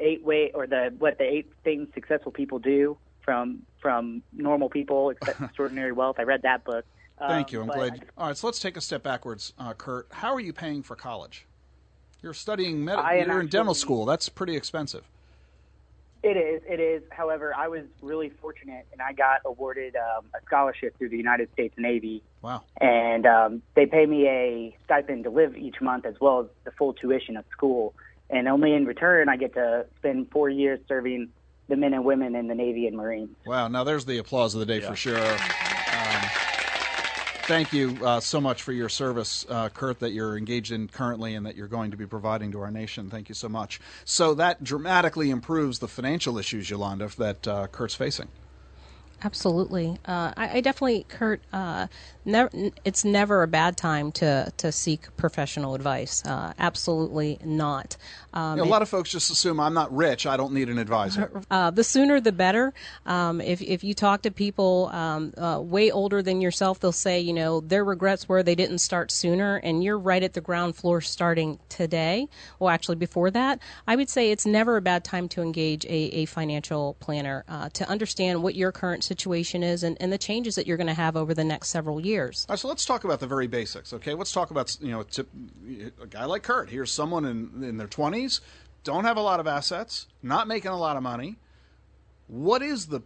eight way or the what the eight things successful people do from from normal people Except extraordinary wealth. I read that book. Thank you. I'm glad. I, All right, so let's take a step backwards, uh, Kurt. How are you paying for college? You're studying medical. You're in dental school. That's pretty expensive. It is. It is. However, I was really fortunate, and I got awarded um, a scholarship through the United States Navy. Wow! And um, they pay me a stipend to live each month, as well as the full tuition of school. And only in return, I get to spend four years serving the men and women in the Navy and Marines. Wow! Now there's the applause of the day yeah. for sure. Thank you uh, so much for your service, uh, Kurt, that you're engaged in currently and that you're going to be providing to our nation. Thank you so much. So that dramatically improves the financial issues, Yolanda, that uh, Kurt's facing. Absolutely. Uh, I, I, definitely, Kurt, uh, never, it's never a bad time to, to seek professional advice. Uh, absolutely not. Um, you know, a lot of folks just assume I'm not rich, I don't need an advisor. Uh, the sooner the better. Um, if, if you talk to people um, uh, way older than yourself, they'll say, you know, their regrets were they didn't start sooner, and you're right at the ground floor starting today. Well, actually, before that, I would say it's never a bad time to engage a, a financial planner uh, to understand what your current situation is and, and the changes that you're going to have over the next several years. All right, so let's talk about the very basics, okay? Let's talk about, you know, a guy like Kurt. Here's someone in, in their 20s don't have a lot of assets, not making a lot of money. What is the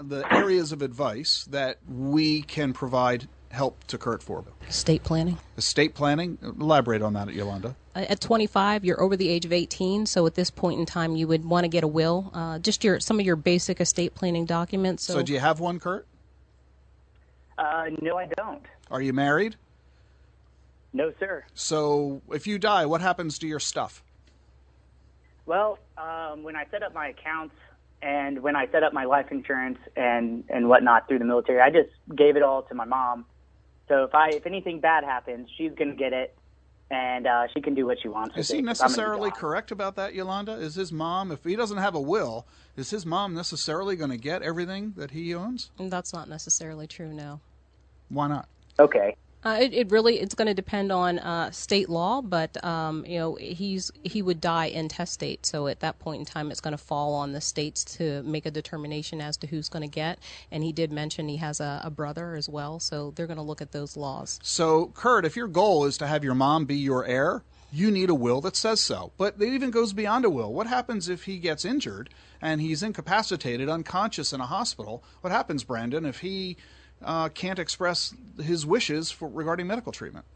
the areas of advice that we can provide help to Kurt for? Estate planning. Estate planning. Elaborate on that, Yolanda. Uh, at 25, you're over the age of 18, so at this point in time, you would want to get a will. Uh, just your some of your basic estate planning documents. So, so do you have one, Kurt? Uh, no, I don't. Are you married? No, sir. So if you die, what happens to your stuff? Well, um, when I set up my accounts and when I set up my life insurance and and whatnot through the military, I just gave it all to my mom. So if I if anything bad happens, she's gonna get it, and uh, she can do what she wants. Is he necessarily correct about that, Yolanda? Is his mom, if he doesn't have a will, is his mom necessarily going to get everything that he owns? That's not necessarily true. No. Why not? Okay. Uh, it, it, really it's going to depend on uh, state law, but um, you know he's he would die intestate, so at that point in time, it's going to fall on the states to make a determination as to who's going to get. And he did mention he has a, a brother as well, so they're going to look at those laws. So, Kurt, if your goal is to have your mom be your heir, you need a will that says so. But it even goes beyond a will. What happens if he gets injured and he's incapacitated, unconscious in a hospital? What happens, Brandon, if he uh, can't express his wishes for, regarding medical treatment.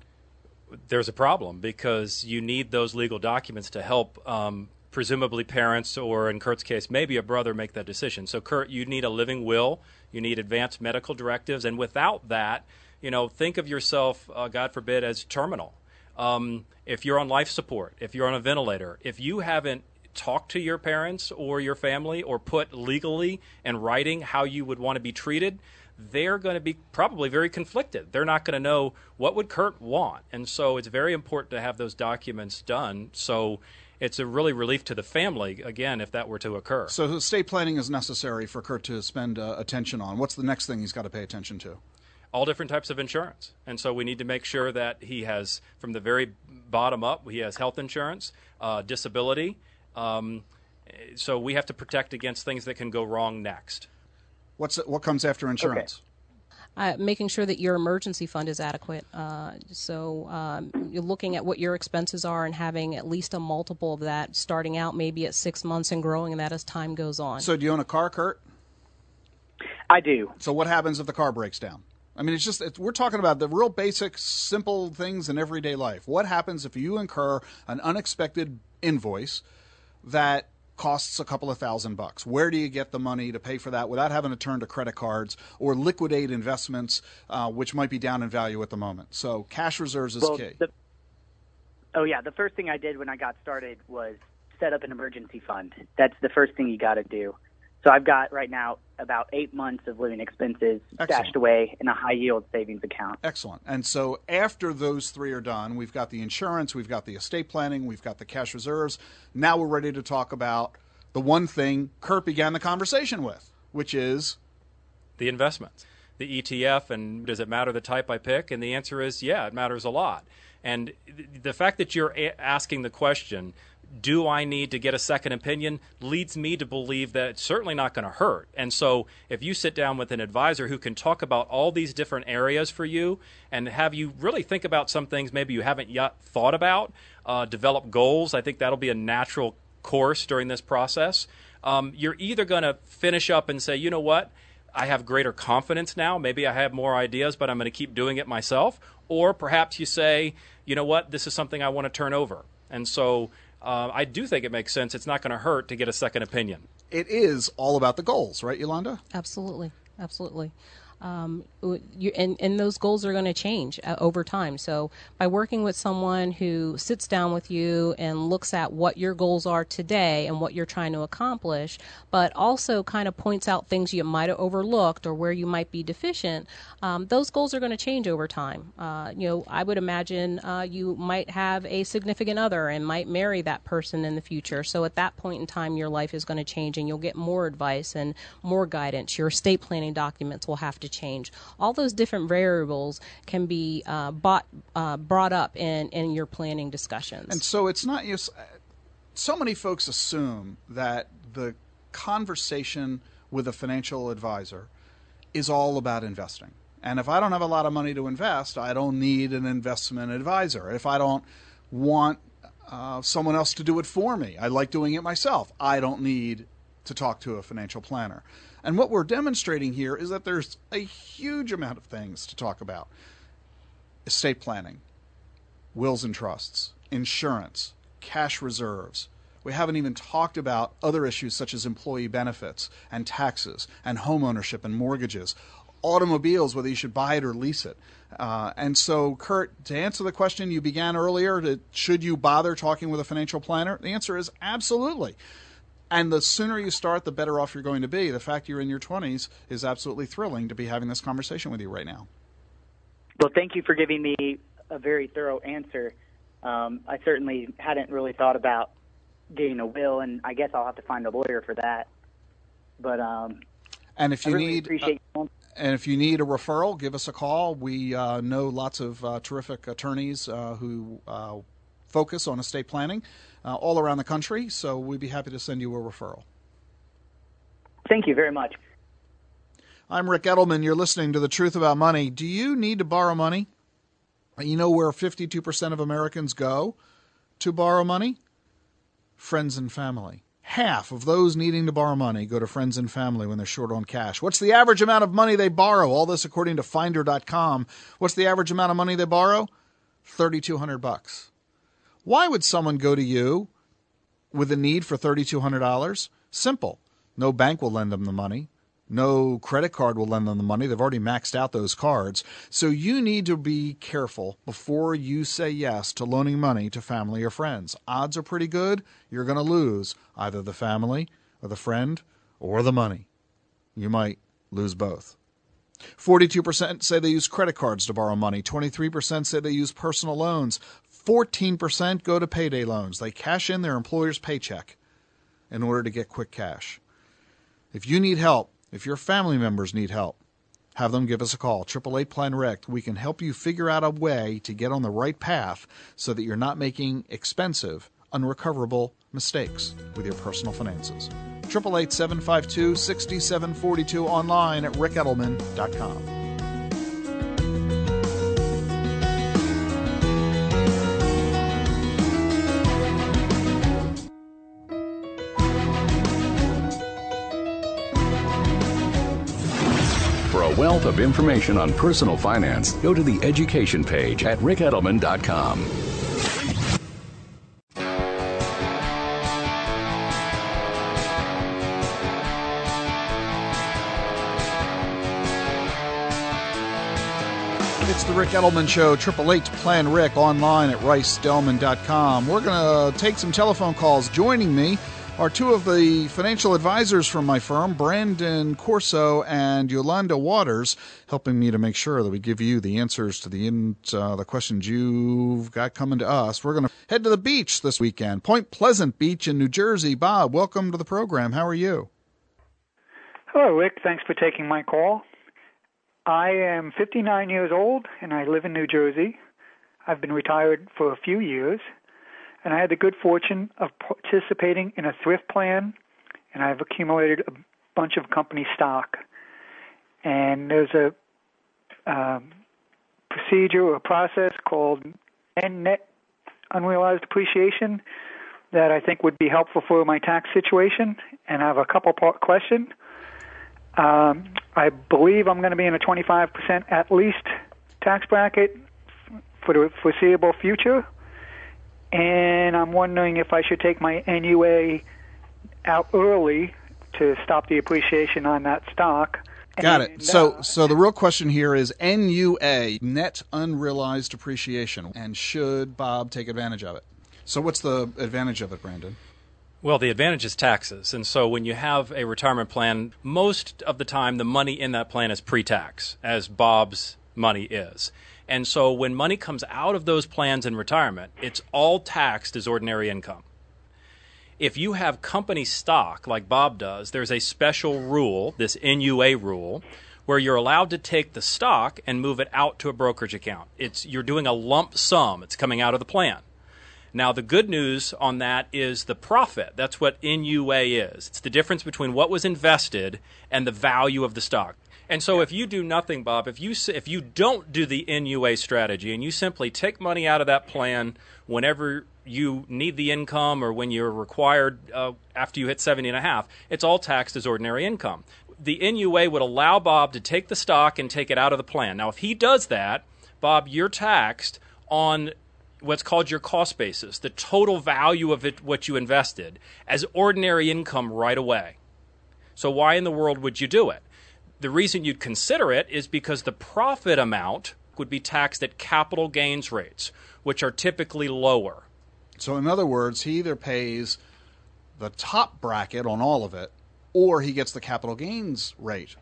There's a problem because you need those legal documents to help, um, presumably parents, or in Kurt's case, maybe a brother, make that decision. So, Kurt, you need a living will, you need advanced medical directives, and without that, you know, think of yourself, uh, God forbid, as terminal. Um, if you're on life support, if you're on a ventilator, if you haven't talked to your parents or your family or put legally in writing how you would want to be treated, they're going to be probably very conflicted. They're not going to know what would Kurt want, and so it's very important to have those documents done. So it's a really relief to the family again if that were to occur. So estate planning is necessary for Kurt to spend uh, attention on. What's the next thing he's got to pay attention to? all different types of insurance. And so we need to make sure that he has, from the very bottom up, he has health insurance, uh, disability. Um, so we have to protect against things that can go wrong next. What's what comes after insurance? Uh, making sure that your emergency fund is adequate. Uh, so um, you're looking at what your expenses are and having at least a multiple of that, starting out maybe at six months and growing that as time goes on. So do you own a car, Kurt? I do. So what happens if the car breaks down? I mean, it's just it's, we're talking about the real basic, simple things in everyday life. What happens if you incur an unexpected invoice that costs a couple of thousand bucks? Where do you get the money to pay for that without having to turn to credit cards or liquidate investments, uh, which might be down in value at the moment? So cash reserves is well, key. The, oh yeah, the first thing I did when I got started was set up an emergency fund. That's the first thing you got to do. So I've got right now about eight months of living expenses Excellent. stashed away in a high yield savings account. Excellent. And so after those three are done, we've got the insurance, we've got the estate planning, we've got the cash reserves. Now we're ready to talk about the one thing Kurt began the conversation with, which is the investments, the ETF, and does it matter the type I pick? And the answer is yeah, it matters a lot. And the fact that you're asking the question do I need to get a second opinion leads me to believe that it's certainly not going to hurt. And so, if you sit down with an advisor who can talk about all these different areas for you and have you really think about some things maybe you haven't yet thought about, uh, develop goals, I think that'll be a natural course during this process. Um, you're either going to finish up and say, you know what? I have greater confidence now. Maybe I have more ideas, but I'm going to keep doing it myself. Or perhaps you say, you know what? This is something I want to turn over. And so uh, I do think it makes sense. It's not going to hurt to get a second opinion. It is all about the goals, right, Yolanda? Absolutely, absolutely. Um, you, and, and those goals are going to change uh, over time. So by working with someone who sits down with you and looks at what your goals are today and what you're trying to accomplish, but also kind of points out things you might have overlooked or where you might be deficient, um, those goals are going to change over time. Uh, you know, I would imagine uh, you might have a significant other and might marry that person in the future. So at that point in time, your life is going to change and you'll get more advice and more guidance. Your estate planning documents will have to change. All those different variables can be uh, bought, uh, brought up in, in your planning discussions. And so it's not just, so many folks assume that the conversation with a financial advisor is all about investing. And if I don't have a lot of money to invest, I don't need an investment advisor. If I don't want uh, someone else to do it for me, I like doing it myself. I don't need to talk to a financial planner. And what we're demonstrating here is that there's a huge amount of things to talk about estate planning, wills and trusts, insurance, cash reserves. We haven't even talked about other issues such as employee benefits and taxes and home ownership and mortgages, automobiles, whether you should buy it or lease it. Uh, and so, Kurt, to answer the question you began earlier, to, should you bother talking with a financial planner? The answer is absolutely. And the sooner you start, the better off you're going to be. The fact you're in your 20s is absolutely thrilling to be having this conversation with you right now. Well, thank you for giving me a very thorough answer. Um, I certainly hadn't really thought about getting a will, and I guess I'll have to find a lawyer for that. But um, and if you really need appreciate uh, and if you need a referral, give us a call. We uh, know lots of uh, terrific attorneys uh, who uh, focus on estate planning uh, all around the country. So we'd be happy to send you a referral. Thank you very much. I'm Ric Edelman. You're listening to The Truth About Money. Do you need to borrow money? You know where 52% of Americans go to borrow money? Friends and family. Half of those needing to borrow money go to friends and family when they're short on cash. What's the average amount of money they borrow? All this according to finder.com. What's the average amount of money they borrow? 3200 bucks. Why would someone go to you with a need for $3,200? Simple. No bank will lend them the money. No credit card will lend them the money. They've already maxed out those cards. So you need to be careful before you say yes to loaning money to family or friends. Odds are pretty good you're going to lose either the family or the friend or the money. You might lose both. 42% say they use credit cards to borrow money. 23% say they use personal loans. 14% go to payday loans. They cash in their employer's paycheck in order to get quick cash. If you need help, if your family members need help, have them give us a call. 888 Plan Ric. We can help you figure out a way to get on the right path so that you're not making expensive, unrecoverable mistakes with your personal finances. 888 752 6742 online at ricedelman.com. wealth of information on personal finance, go to the education page at ricedelman.com. It's the Ric Edelman Show, Triple Eight Plan Ric, online at ricedelman.com. We're going to take some telephone calls. Joining me are two of the financial advisors from my firm, Brandon Corso and Yolanda Waters, helping me to make sure that we give you the answers to the uh, the questions you've got coming to us. We're going to head to the beach this weekend, Point Pleasant Beach in New Jersey. Bob, welcome to the program. How are you? Hello, Ric. Thanks for taking my call. I am 59 years old and I live in New Jersey. I've been retired for a few years and I had the good fortune of participating in a thrift plan, and I've accumulated a bunch of company stock. And there's a um, procedure or process called net unrealized appreciation that I think would be helpful for my tax situation. And I have a couple part question. Um, I believe I'm going to be in a 25% at least tax bracket for the foreseeable future and I'm wondering if I should take my NUA out early to stop the appreciation on that stock. Got and, it. So, uh, so the real question here is NUA, net unrealized appreciation, and should Bob take advantage of it? So, what's the advantage of it, Brandon? Well, the advantage is taxes. And so when you have a retirement plan, most of the time the money in that plan is pre tax, as Bob's money is. And so when money comes out of those plans in retirement, it's all taxed as ordinary income. If you have company stock like Bob does, there's a special rule, this NUA rule, where you're allowed to take the stock and move it out to a brokerage account. It's you're doing a lump sum. It's coming out of the plan. Now the good news on that is the profit. That's what NUA is. It's the difference between what was invested and the value of the stock. And so, if you do nothing, Bob, if you if you don't do the NUA strategy and you simply take money out of that plan whenever you need the income or when you're required uh, after you hit 70 and a half, it's all taxed as ordinary income. The NUA would allow Bob to take the stock and take it out of the plan. Now, if he does that, Bob, you're taxed on what's called your cost basis, the total value of it, what you invested, as ordinary income right away. So, why in the world would you do it? The reason you'd consider it is because the profit amount would be taxed at capital gains rates, which are typically lower. So, in other words, he either pays the top bracket on all of it, or he gets the capital gains rate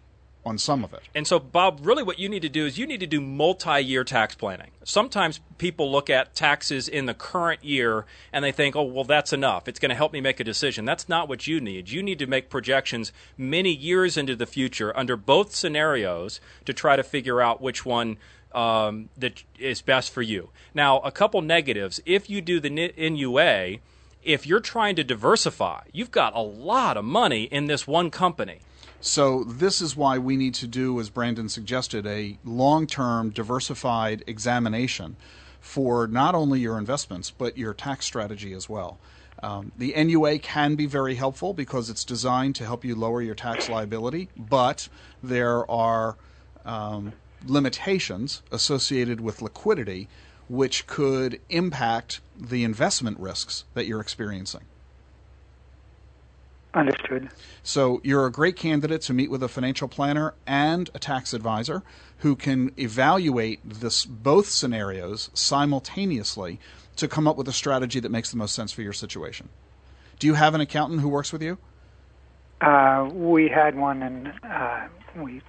on some of it. And so, Bob, really what you need to do is you need to do multi year tax planning. Sometimes people look at taxes in the current year and they think, oh, well, that's enough. It's going to help me make a decision. That's not what you need. You need to make projections many years into the future under both scenarios to try to figure out which one. Um, that is best for you. Now, a couple negatives. If you do the NUA, if you're trying to diversify, you've got a lot of money in this one company. So this is why we need to do, as Brandon suggested, a long-term diversified examination for not only your investments but your tax strategy as well. Um, the NUA can be very helpful because it's designed to help you lower your tax liability, but there are um, limitations associated with liquidity which could impact the investment risks that you're experiencing. Understood. So you're a great candidate to meet with a financial planner and a tax advisor who can evaluate this both scenarios simultaneously to come up with a strategy that makes the most sense for your situation. Do you have an accountant who works with you? Uh, we had one, and uh, we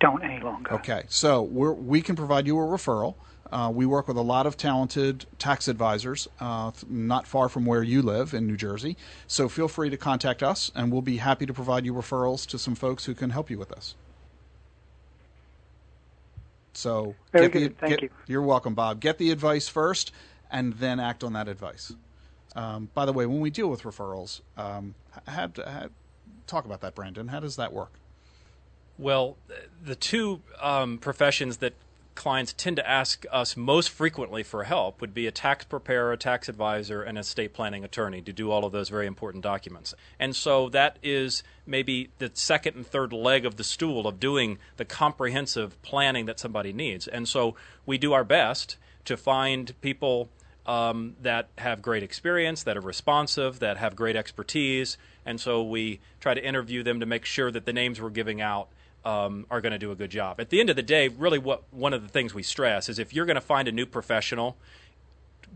don't any longer. Okay, so we can provide you a referral Uh, we work with a lot of talented tax advisors, uh, not far from where you live in New Jersey. So feel free to contact us, and we'll be happy to provide you referrals to some folks who can help you with this. So Very get the. Thank get- you. You're welcome, Bob. Get the advice first, and then act on that advice. Um, by the way, when we deal with referrals, um, had, had, talk about that, Brandon. How does that work? Well, the two um, professions that clients tend to ask us most frequently for help would be a tax preparer, a tax advisor, and a estate planning attorney to do all of those very important documents. And so that is maybe the second and third leg of the stool of doing the comprehensive planning that somebody needs. And so we do our best to find people um, that have great experience, that are responsive, that have great expertise, and so we try to interview them to make sure that the names we're giving out um, are going to do a good job. At the end of the day, really, what one of the things we stress is if you're going to find a new professional,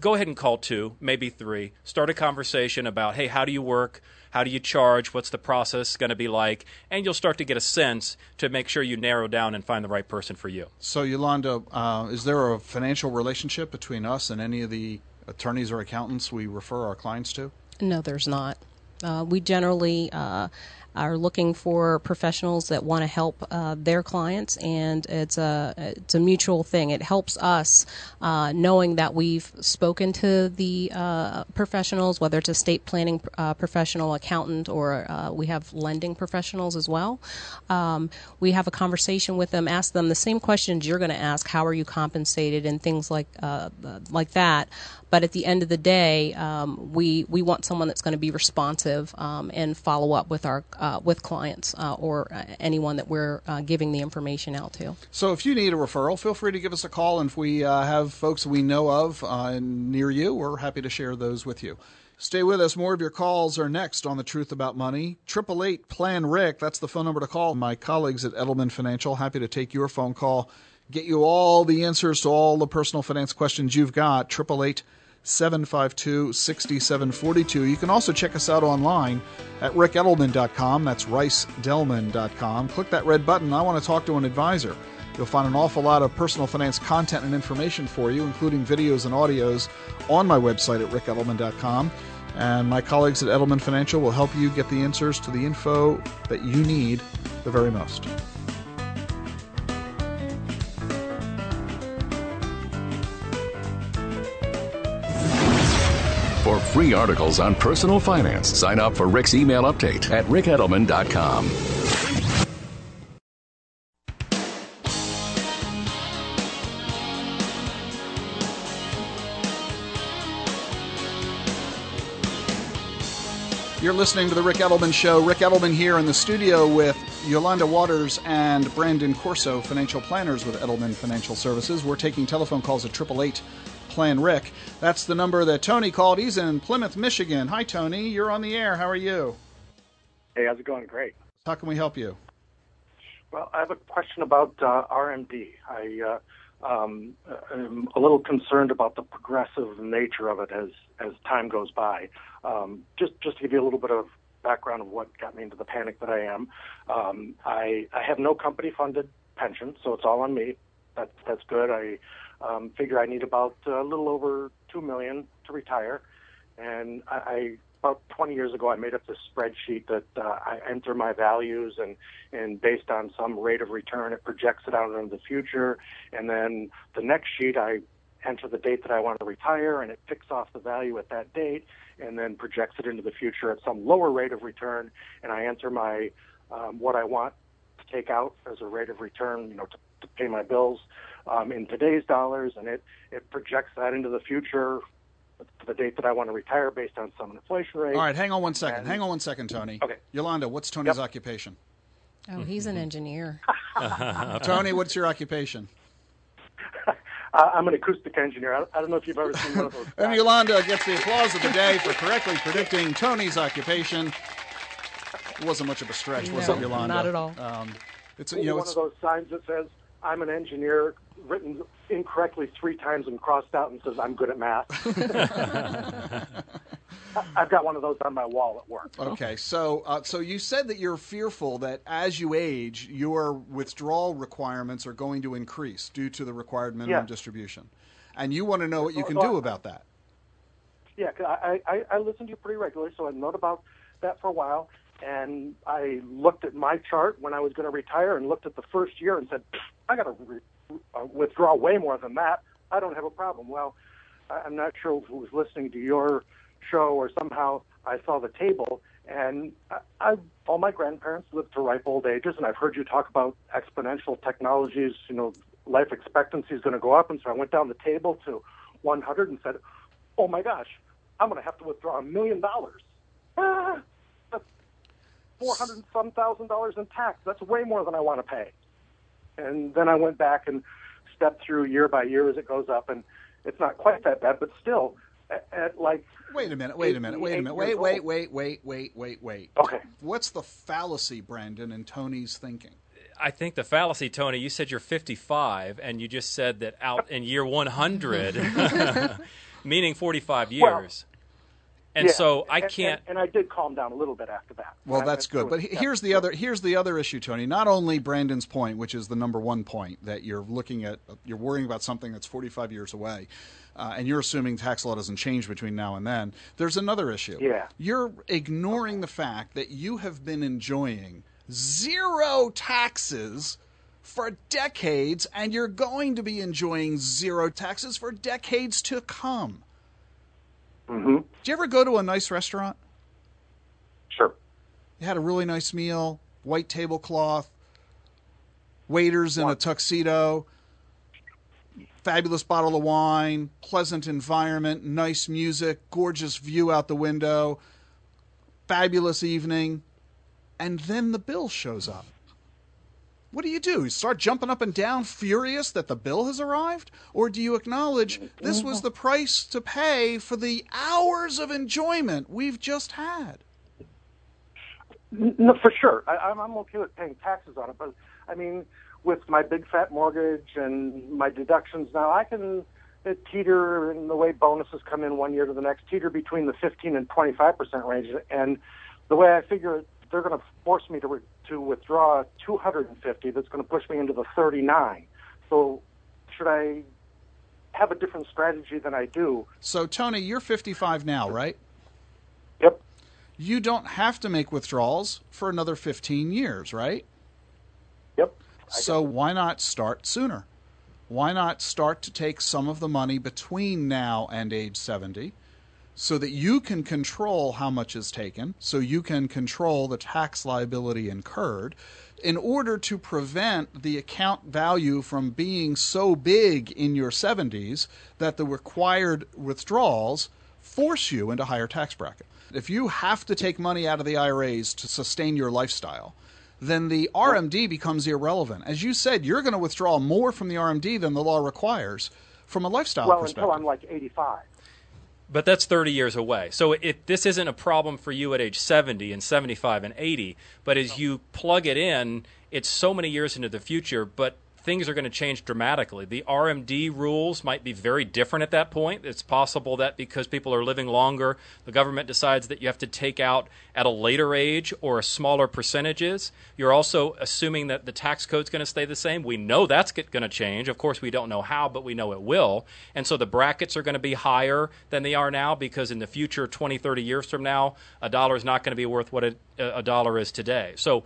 go ahead and call two, maybe three. Start a conversation about, hey, how do you work? How do you charge? What's the process going to be like? And you'll start to get a sense to make sure you narrow down and find the right person for you. So, Yolanda, uh, is there a financial relationship between us and any of the attorneys or accountants we refer our clients to? No, there's not. Uh, we generally uh, are looking for professionals that want to help uh, their clients, and it's a it's a mutual thing. It helps us uh, knowing that we've spoken to the uh, professionals, whether it's a state planning uh, professional, accountant, or uh, we have lending professionals as well. Um, we have a conversation with them, ask them the same questions you're going to ask: How are you compensated, and things like uh, like that. But at the end of the day, um, we we want someone that's going to be responsive um, and follow up with our uh, with clients uh, or uh, anyone that we're uh, giving the information out to. So, if you need a referral, feel free to give us a call. And if we uh, have folks we know of uh, near you, we're happy to share those with you. Stay with us. More of your calls are next on The Truth About Money. 888 Plan Ric. That's the phone number to call. My colleagues at Edelman Financial, happy to take your phone call, get you all the answers to all the personal finance questions you've got. 888 752 6742. You can also check us out online at ricedelman.com. That's ricedelman.com. Click that red button. I want to talk to an advisor. You'll find an awful lot of personal finance content and information for you, including videos and audios, on my website at ricedelman.com. And my colleagues at Edelman Financial will help you get the answers to the info that you need the very most. For free articles on personal finance, sign up for Ric's email update at ricedelman.com. You're listening to the Ric Edelman Show. Ric Edelman here in the studio with Yolanda Waters and Brandon Corso, financial planners with Edelman Financial Services. We're taking telephone calls at 888 Plan Ric. That's the number that Tony called. He's in Plymouth, Michigan. Hi, Tony. You're on the air. How are you? Hey, how's it going? Great. How can we help you? Well, I have a question about uh, RMD. I uh, um, am a little concerned about the progressive nature of it as as time goes by. Um, just just to give you a little bit of background of what got me into the panic that I am, um, I I have no company funded pension, so it's all on me. That that's good. I um, figure I need about a little over two million to retire, and I, I about 20 years ago, I made up this spreadsheet that uh, I enter my values and, and based on some rate of return, it projects it out into the future. And then the next sheet, I enter the date that I want to retire and it picks off the value at that date and then projects it into the future at some lower rate of return. And I enter my, um, what I want to take out as a rate of return, you know, to, to pay my bills um, in today's dollars. And it, it projects that into the future to the date that I want to retire based on some inflation rate. All right, hang on one second. And- hang on one second, Tony. Okay. Yolanda, what's Tony's occupation? Oh, he's an engineer. Tony, what's your occupation? Uh, I'm an acoustic engineer. I, I don't know if you've ever seen one of those. And Yolanda gets the applause of the day for correctly predicting Tony's occupation. It wasn't much of a stretch, was it, Yolanda? not at all. Um, it's you know one it's of those signs that says "I'm an engineer" written incorrectly three times and crossed out and says "I'm good at math." I've got one of those on my wall at work. Okay, so uh, so you said that you're fearful that as you age, your withdrawal requirements are going to increase due to the required minimum Yeah. distribution, and you want to know what you can Well, do about that. Yeah, I, I, I listen to you pretty regularly, so I known about that for a while. And I looked at my chart when I was going to retire and looked at the first year and said, I got to re- uh, withdraw way more than that. I don't have a problem. Well, I'm not sure who was listening to your show or somehow I saw the table. And I, I, all my grandparents lived to ripe old ages, and I've heard you talk about exponential technologies. You know, life expectancy is going to go up, and so I went down the table to 100 and said, "Oh my gosh, I'm going to have to withdraw a million dollars. Ah, That's four hundred some thousand dollars in tax. That's way more than I want to pay." And then I went back and stepped through year by year as it goes up, and it's not quite that bad, but still, at, at like Wait a minute. Wait a minute. Wait a minute. Wait, wait, wait, wait, wait, wait, wait. Okay. What's the fallacy, Brandon, in Tony's thinking? I think the fallacy, Tony, you said you're 55, and you just said that out in year 100, meaning 45 years. Well, and Yeah, so I can't. And, and I did calm down a little bit after that. Well, that's good. But it. here's the other here's the other issue, Tony. Not only Brandon's point, which is the number one point that you're looking at, you're worrying about something that's 45 years away, uh, and you're assuming tax law doesn't change between now and then. There's another issue. Yeah. You're ignoring the fact that you have been enjoying zero taxes for decades, and you're going to be enjoying zero taxes for decades to come. Mm-hmm. Did you ever go to a nice restaurant? Sure. You had a really nice meal, white tablecloth, waiters in a tuxedo, fabulous bottle of wine, pleasant environment, nice music, gorgeous view out the window, fabulous evening, and then the bill shows up. What do you do? You start jumping up and down, furious that the bill has arrived? Or do you acknowledge this was the price to pay for the hours of enjoyment we've just had? No, for sure. I, I'm, I'm okay with paying taxes on it, but I mean, with my big fat mortgage and my deductions now, I can uh, teeter in the way bonuses come in one year to the next, teeter between the 15 and 25 percent range. And the way I figure it, they're going to force me to re- to withdraw 250. That's going to push me into the 39. So, should I have a different strategy than I do? So, Tony, you're 55 now, right? Yep. You don't have to make withdrawals for another 15 years, right? Yep. So, why not start sooner? Why not start to take some of the money between now and age 70 so that you can control how much is taken, so you can control the tax liability incurred, in order to prevent the account value from being so big in your 70s that the required withdrawals force you into higher tax bracket. If you have to take money out of the IRAs to sustain your lifestyle, then the RMD becomes irrelevant. As you said, you're going to withdraw more from the RMD than the law requires from a lifestyle well, perspective. until I'm like 85. But that's 30 years away. So it, this isn't a problem for you at age 70 and 75 and 80. But as you plug it in, it's so many years into the future, but things are going to change dramatically. The RMD rules might be very different at that point. It's possible that because people are living longer, the government decides that you have to take out at a later age or a smaller percentages. You're also assuming that the tax code's going to stay the same. We know that's going to change. Of course, we don't know how, but we know it will. And so the brackets are going to be higher than they are now because in the future, 20, 30 years from now, a dollar is not going to be worth what a, a dollar is today. So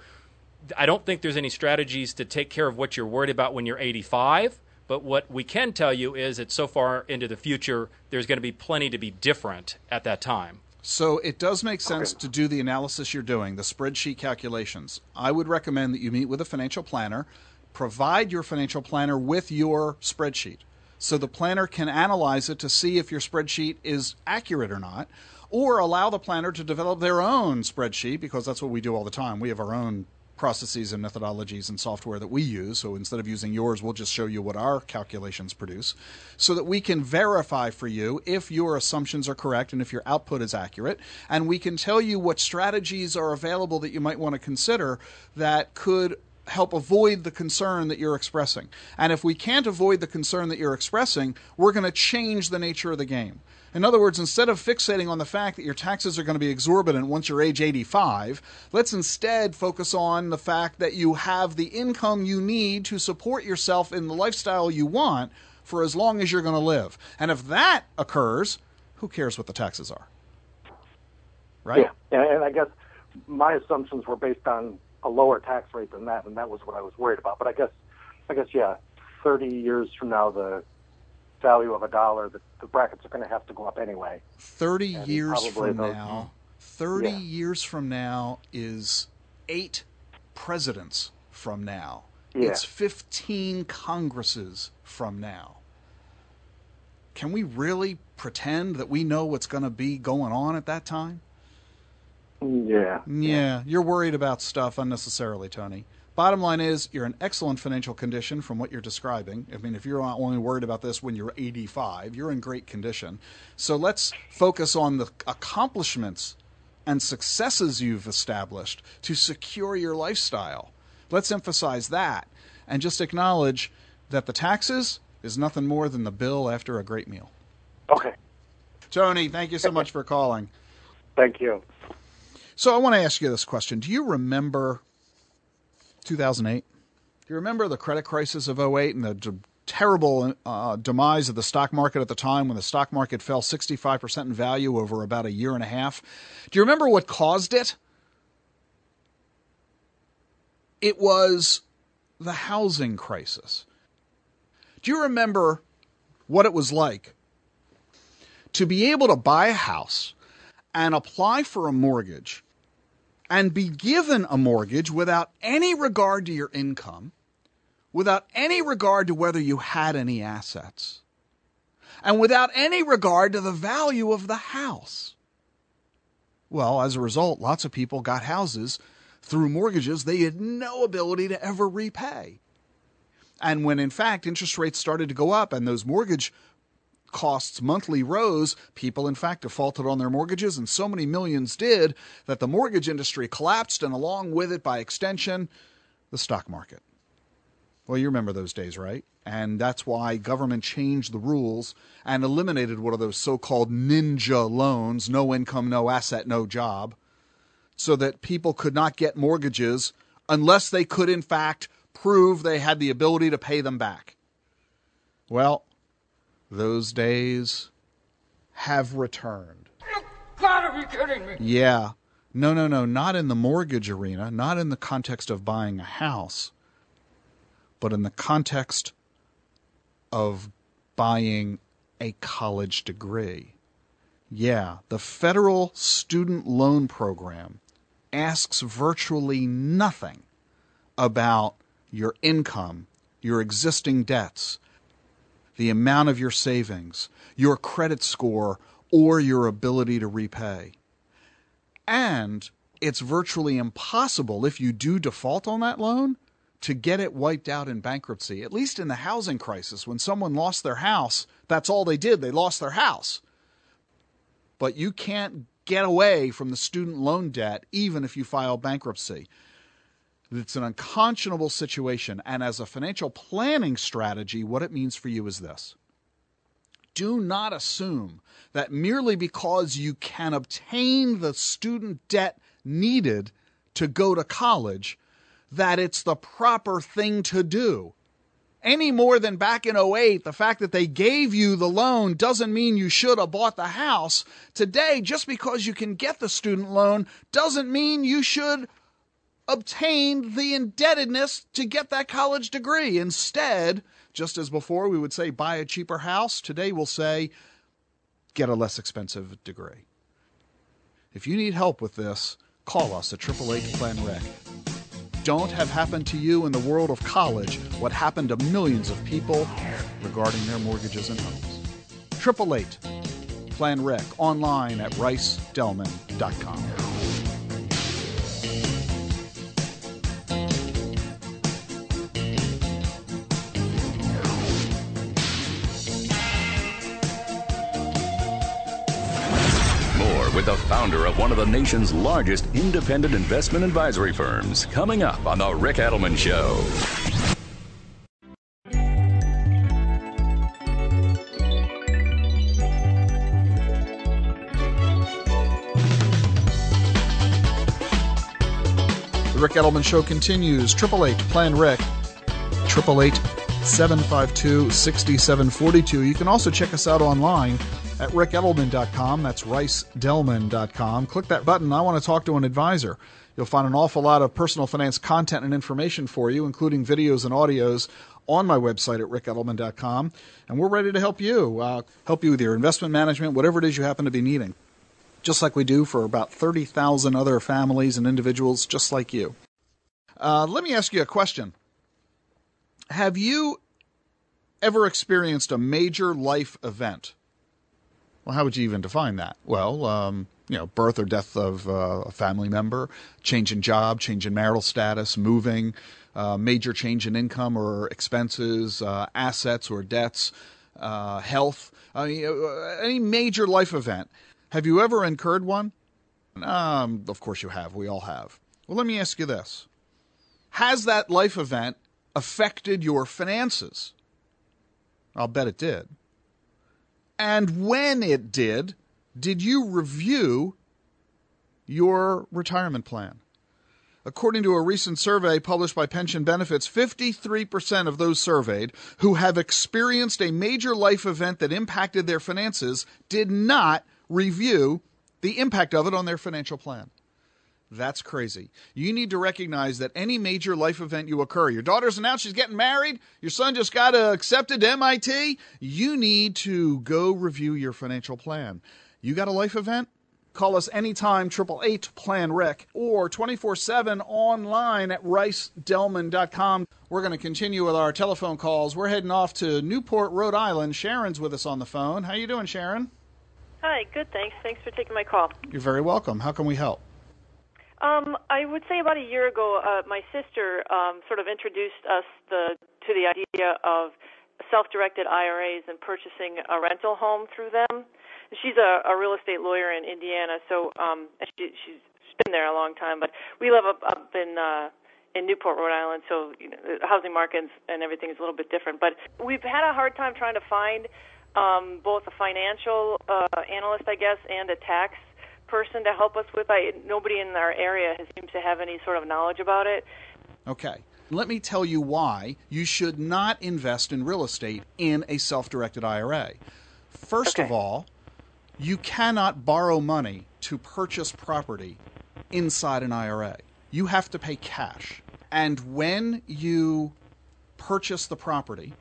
I don't think there's any strategies to take care of what you're worried about when you're 85. But what we can tell you is that so far into the future, there's going to be plenty to be different at that time. So it does make sense to do the analysis you're doing, the spreadsheet calculations. I would recommend that you meet with a financial planner, provide your financial planner with your spreadsheet. So the planner can analyze it to see if your spreadsheet is accurate or not, or allow the planner to develop their own spreadsheet because that's what we do all the time. We have our own processes and methodologies and software that we use. So instead of using yours, we'll just show you what our calculations produce so that we can verify for you if your assumptions are correct and if your output is accurate. And we can tell you what strategies are available that you might want to consider that could help avoid the concern that you're expressing. And if we can't avoid the concern that you're expressing, we're going to change the nature of the game. In other words, instead of fixating on the fact that your taxes are going to be exorbitant once you're age 85, let's instead focus on the fact that you have the income you need to support yourself in the lifestyle you want for as long as you're going to live. And if that occurs, who cares what the taxes are? Right? Yeah, and I guess my assumptions were based on a lower tax rate than that, and that was what I was worried about. But I guess, I guess, yeah, 30 years from now, the value of a dollar, the, the brackets are going to have to go up anyway. 30 And years from those- now, 30 Yeah. years from now is eight presidents from now. Yeah. It's 15 Congresses from now. Can we really pretend that we know what's going to be going on at that time? Yeah. Yeah, you're worried about stuff unnecessarily, Tony. Bottom line is, you're in excellent financial condition from what you're describing. I mean, if you're not only worried about this when you're 85, you're in great condition. So let's focus on the accomplishments and successes you've established to secure your lifestyle. Let's emphasize that and just acknowledge that the taxes is nothing more than the bill after a great meal. Okay. Tony, thank you so much for calling. Thank you. So I want to ask you this question. Do you remember 2008? Do you remember the credit crisis of 08 and the terrible uh, demise of the stock market at the time when the stock market fell 65% in value over about a year and a half? Do you remember what caused it? It was the housing crisis. Do you remember what it was like to be able to buy a house and apply for a mortgage and be given a mortgage without any regard to your income, without any regard to whether you had any assets, and without any regard to the value of the house. Well, as a result, lots of people got houses through mortgages they had no ability to ever repay. And when in fact interest rates started to go up and those mortgage costs monthly rose, people in fact defaulted on their mortgages, and so many millions did that the mortgage industry collapsed, and along with it, by extension, the stock market. Well, you remember those days, right? And that's why government changed the rules and eliminated one of those so called ninja loans no income, no asset, no job so that people could not get mortgages unless they could, in fact, prove they had the ability to pay them back. Well, those days have returned. You Gotta be kidding me. Yeah. No, no, no, not in the mortgage arena, not in the context of buying a house, but in the context of buying a college degree. Yeah, the federal student loan program asks virtually nothing about your income, your existing debts, the amount of your savings, your credit score, or your ability to repay. And it's virtually impossible if you do default on that loan to get it wiped out in bankruptcy. At least in the housing crisis, when someone lost their house, that's all they did. They lost their house. But you can't get away from the student loan debt even if you file bankruptcy. It's an unconscionable situation. And as a financial planning strategy, what it means for you is this do not assume that merely because you can obtain the student debt needed to go to college, that it's the proper thing to do. Any more than back in 08, the fact that they gave you the loan doesn't mean you should have bought the house. Today, just because you can get the student loan doesn't mean you should obtain the indebtedness to get that college degree. Instead, just as before we would say buy a cheaper house, today we'll say get a less expensive degree. If you need help with this, call us at 888 Plan Ric. Don't have happened to you in the world of college what happened to millions of people regarding their mortgages and homes. 888 Plan Ric online at ricedelman.com. with the founder of one of the nation's largest independent investment advisory firms. Coming up on The Ric Edelman Show. The Ric Edelman Show continues. Triple eight Plan Ric. Triple eight 752 6742. You can also check us out online at ricedelman.com. That's ricedelman.com. Click that button. I want to talk to an advisor. You'll find an awful lot of personal finance content and information for you, including videos and audios on my website at ricedelman.com. And we're ready to help you, uh, help you with your investment management, whatever it is you happen to be needing. Just like we do for about 30,000 other families and individuals just like you. Uh, let me ask you a question. Have you ever experienced a major life event? Well, how would you even define that? Well, um, you know, birth or death of uh, a family member, change in job, change in marital status, moving, uh, major change in income or expenses, uh, assets or debts, uh, health, uh, any major life event. Have you ever incurred one? Um, of course you have. We all have. Well, let me ask you this. Has that life event affected your finances? I'll bet it did. And when it did, did you review your retirement plan? According to a recent survey published by Pension Benefits, 53% of those surveyed who have experienced a major life event that impacted their finances did not review the impact of it on their financial plan. That's crazy. You need to recognize that any major life event you occur, your daughter's announced she's getting married, your son just got accepted to MIT, you need to go review your financial plan. You got a life event? Call us anytime, 888 Plan Ric, or 24 7 online at ricedelman.com. We're going to continue with our telephone calls. We're heading off to Newport, Rhode Island. Sharon's with us on the phone. How you doing, Sharon? Hi, good, thanks. Thanks for taking my call. You're very welcome. How can we help? Um, I would say about a year ago, uh, my sister um, sort of introduced us the, to the idea of self-directed IRAs and purchasing a rental home through them. She's a, a real estate lawyer in Indiana, so um, she, she's been there a long time. But we live up, up in uh, in Newport, Rhode Island, so you know, the housing market and everything is a little bit different. But we've had a hard time trying to find um, both a financial uh, analyst, I guess, and a tax person to help us with. I nobody in our area seems to have any sort of knowledge about it. Okay. Let me tell you why you should not invest in real estate in a self-directed IRA. First okay. of all, you cannot borrow money to purchase property inside an IRA. You have to pay cash. And when you purchase the property,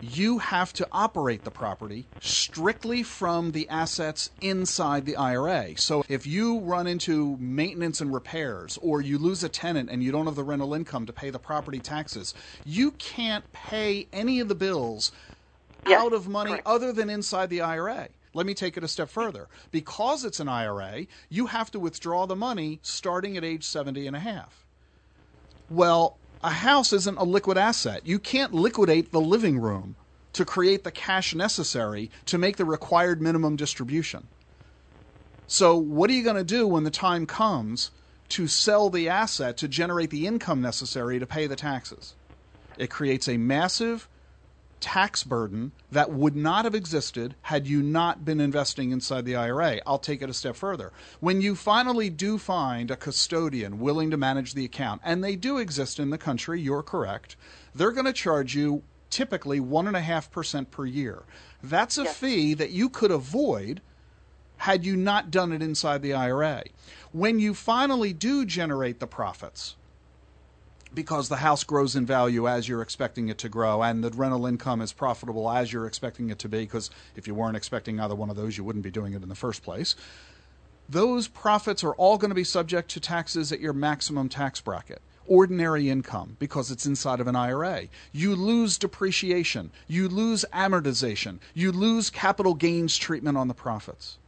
you have to operate the property strictly from the assets inside the IRA. So if you run into maintenance and repairs, or you lose a tenant and you don't have the rental income to pay the property taxes, you can't pay any of the bills yes, out of money correct. other than inside the IRA. Let me take it a step further. Because it's an IRA, you have to withdraw the money starting at age 70 and a half. Well, a house isn't a liquid asset. You can't liquidate the living room to create the cash necessary to make the required minimum distribution. So, what are you going to do when the time comes to sell the asset to generate the income necessary to pay the taxes? It creates a massive tax burden that would not have existed had you not been investing inside the IRA. I'll take it a step further. When you finally do find a custodian willing to manage the account, and they do exist in the country, you're correct, they're going to charge you typically 1.5% per year. That's a yes. fee that you could avoid had you not done it inside the IRA. When you finally do generate the profits, because the house grows in value as you're expecting it to grow, and the rental income is profitable as you're expecting it to be, because if you weren't expecting either one of those, you wouldn't be doing it in the first place. Those profits are all going to be subject to taxes at your maximum tax bracket. Ordinary income, because it's inside of an IRA. You lose depreciation, you lose amortization, you lose capital gains treatment on the profits.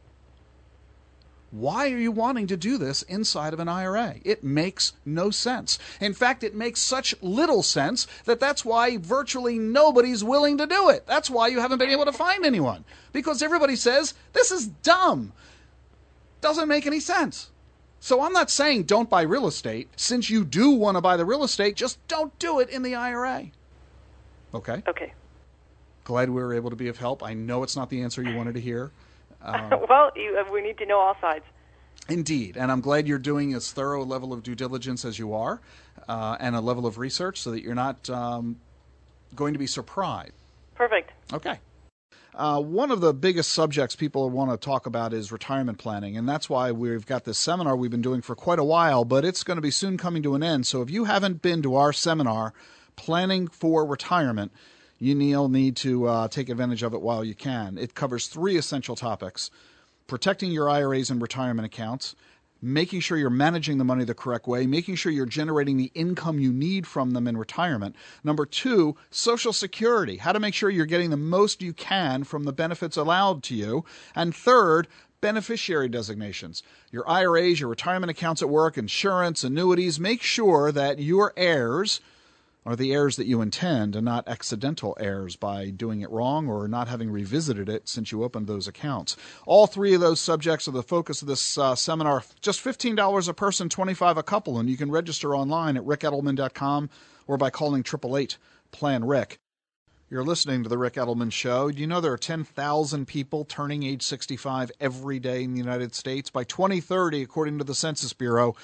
Why are you wanting to do this inside of an IRA? It makes no sense. In fact, it makes such little sense that that's why virtually nobody's willing to do it. That's why you haven't been able to find anyone. Because everybody says, this is dumb. Doesn't make any sense. So I'm not saying don't buy real estate. Since you do want to buy the real estate, just don't do it in the IRA. Okay? Okay. Glad we were able to be of help. I know it's not the answer you wanted to hear. Um, well, you, uh, we need to know all sides. Indeed, and I'm glad you're doing as thorough a level of due diligence as you are, uh, and a level of research, so that you're not um, going to be surprised. Perfect. Okay. Uh, one of the biggest subjects people want to talk about is retirement planning, and that's why we've got this seminar we've been doing for quite a while, but it's going to be soon coming to an end. So if you haven't been to our seminar, Planning for Retirement, you need to uh, take advantage of it while you can. It covers three essential topics protecting your IRAs and retirement accounts, making sure you're managing the money the correct way, making sure you're generating the income you need from them in retirement. Number two, Social Security, how to make sure you're getting the most you can from the benefits allowed to you. And third, beneficiary designations. Your IRAs, your retirement accounts at work, insurance, annuities, make sure that your heirs are the errors that you intend and not accidental errors by doing it wrong or not having revisited it since you opened those accounts. All three of those subjects are the focus of this uh, seminar. Just $15 a person, 25 a couple, and you can register online at ricedelman.com or by calling 888 Plan Ric. You're listening to the Ric Edelman Show. Do you know there are 10,000 people turning age 65 every day in the United States? By 2030, according to the Census Bureau,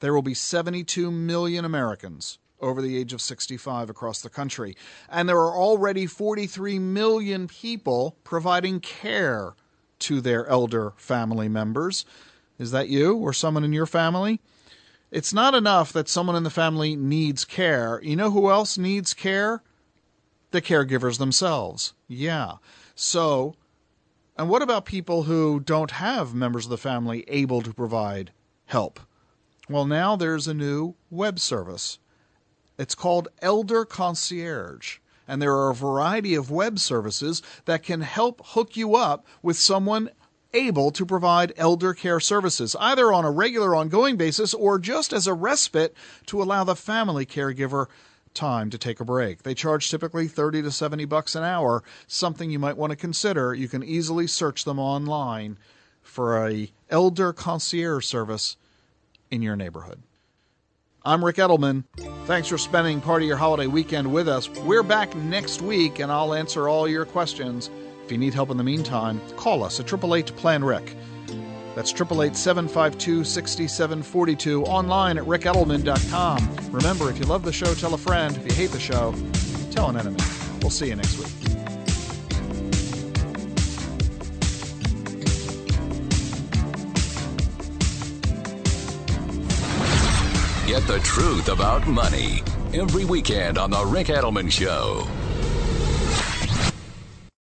there will be 72 million Americans over the age of 65 across the country. And there are already 43 million people providing care to their elder family members. Is that you or someone in your family? It's not enough that someone in the family needs care. You know who else needs care? The caregivers themselves. Yeah. So, and what about people who don't have members of the family able to provide help? Well, now there's a new web service it's called Elder Concierge. And there are a variety of web services that can help hook you up with someone able to provide elder care services, either on a regular ongoing basis or just as a respite to allow the family caregiver time to take a break. They charge typically 30 to 70 bucks an hour, something you might want to consider. You can easily search them online for a elder concierge service in your neighborhood. I'm Ric Edelman. Thanks for spending part of your holiday weekend with us. We're back next week, and I'll answer all your questions. If you need help in the meantime, call us at 888 Plan Ric. That's 888 752 6742, online at ricedelman.com. Remember, if you love the show, tell a friend. If you hate the show, tell an enemy. We'll see you next week. Get the truth about money every weekend on The Ric Edelman Show.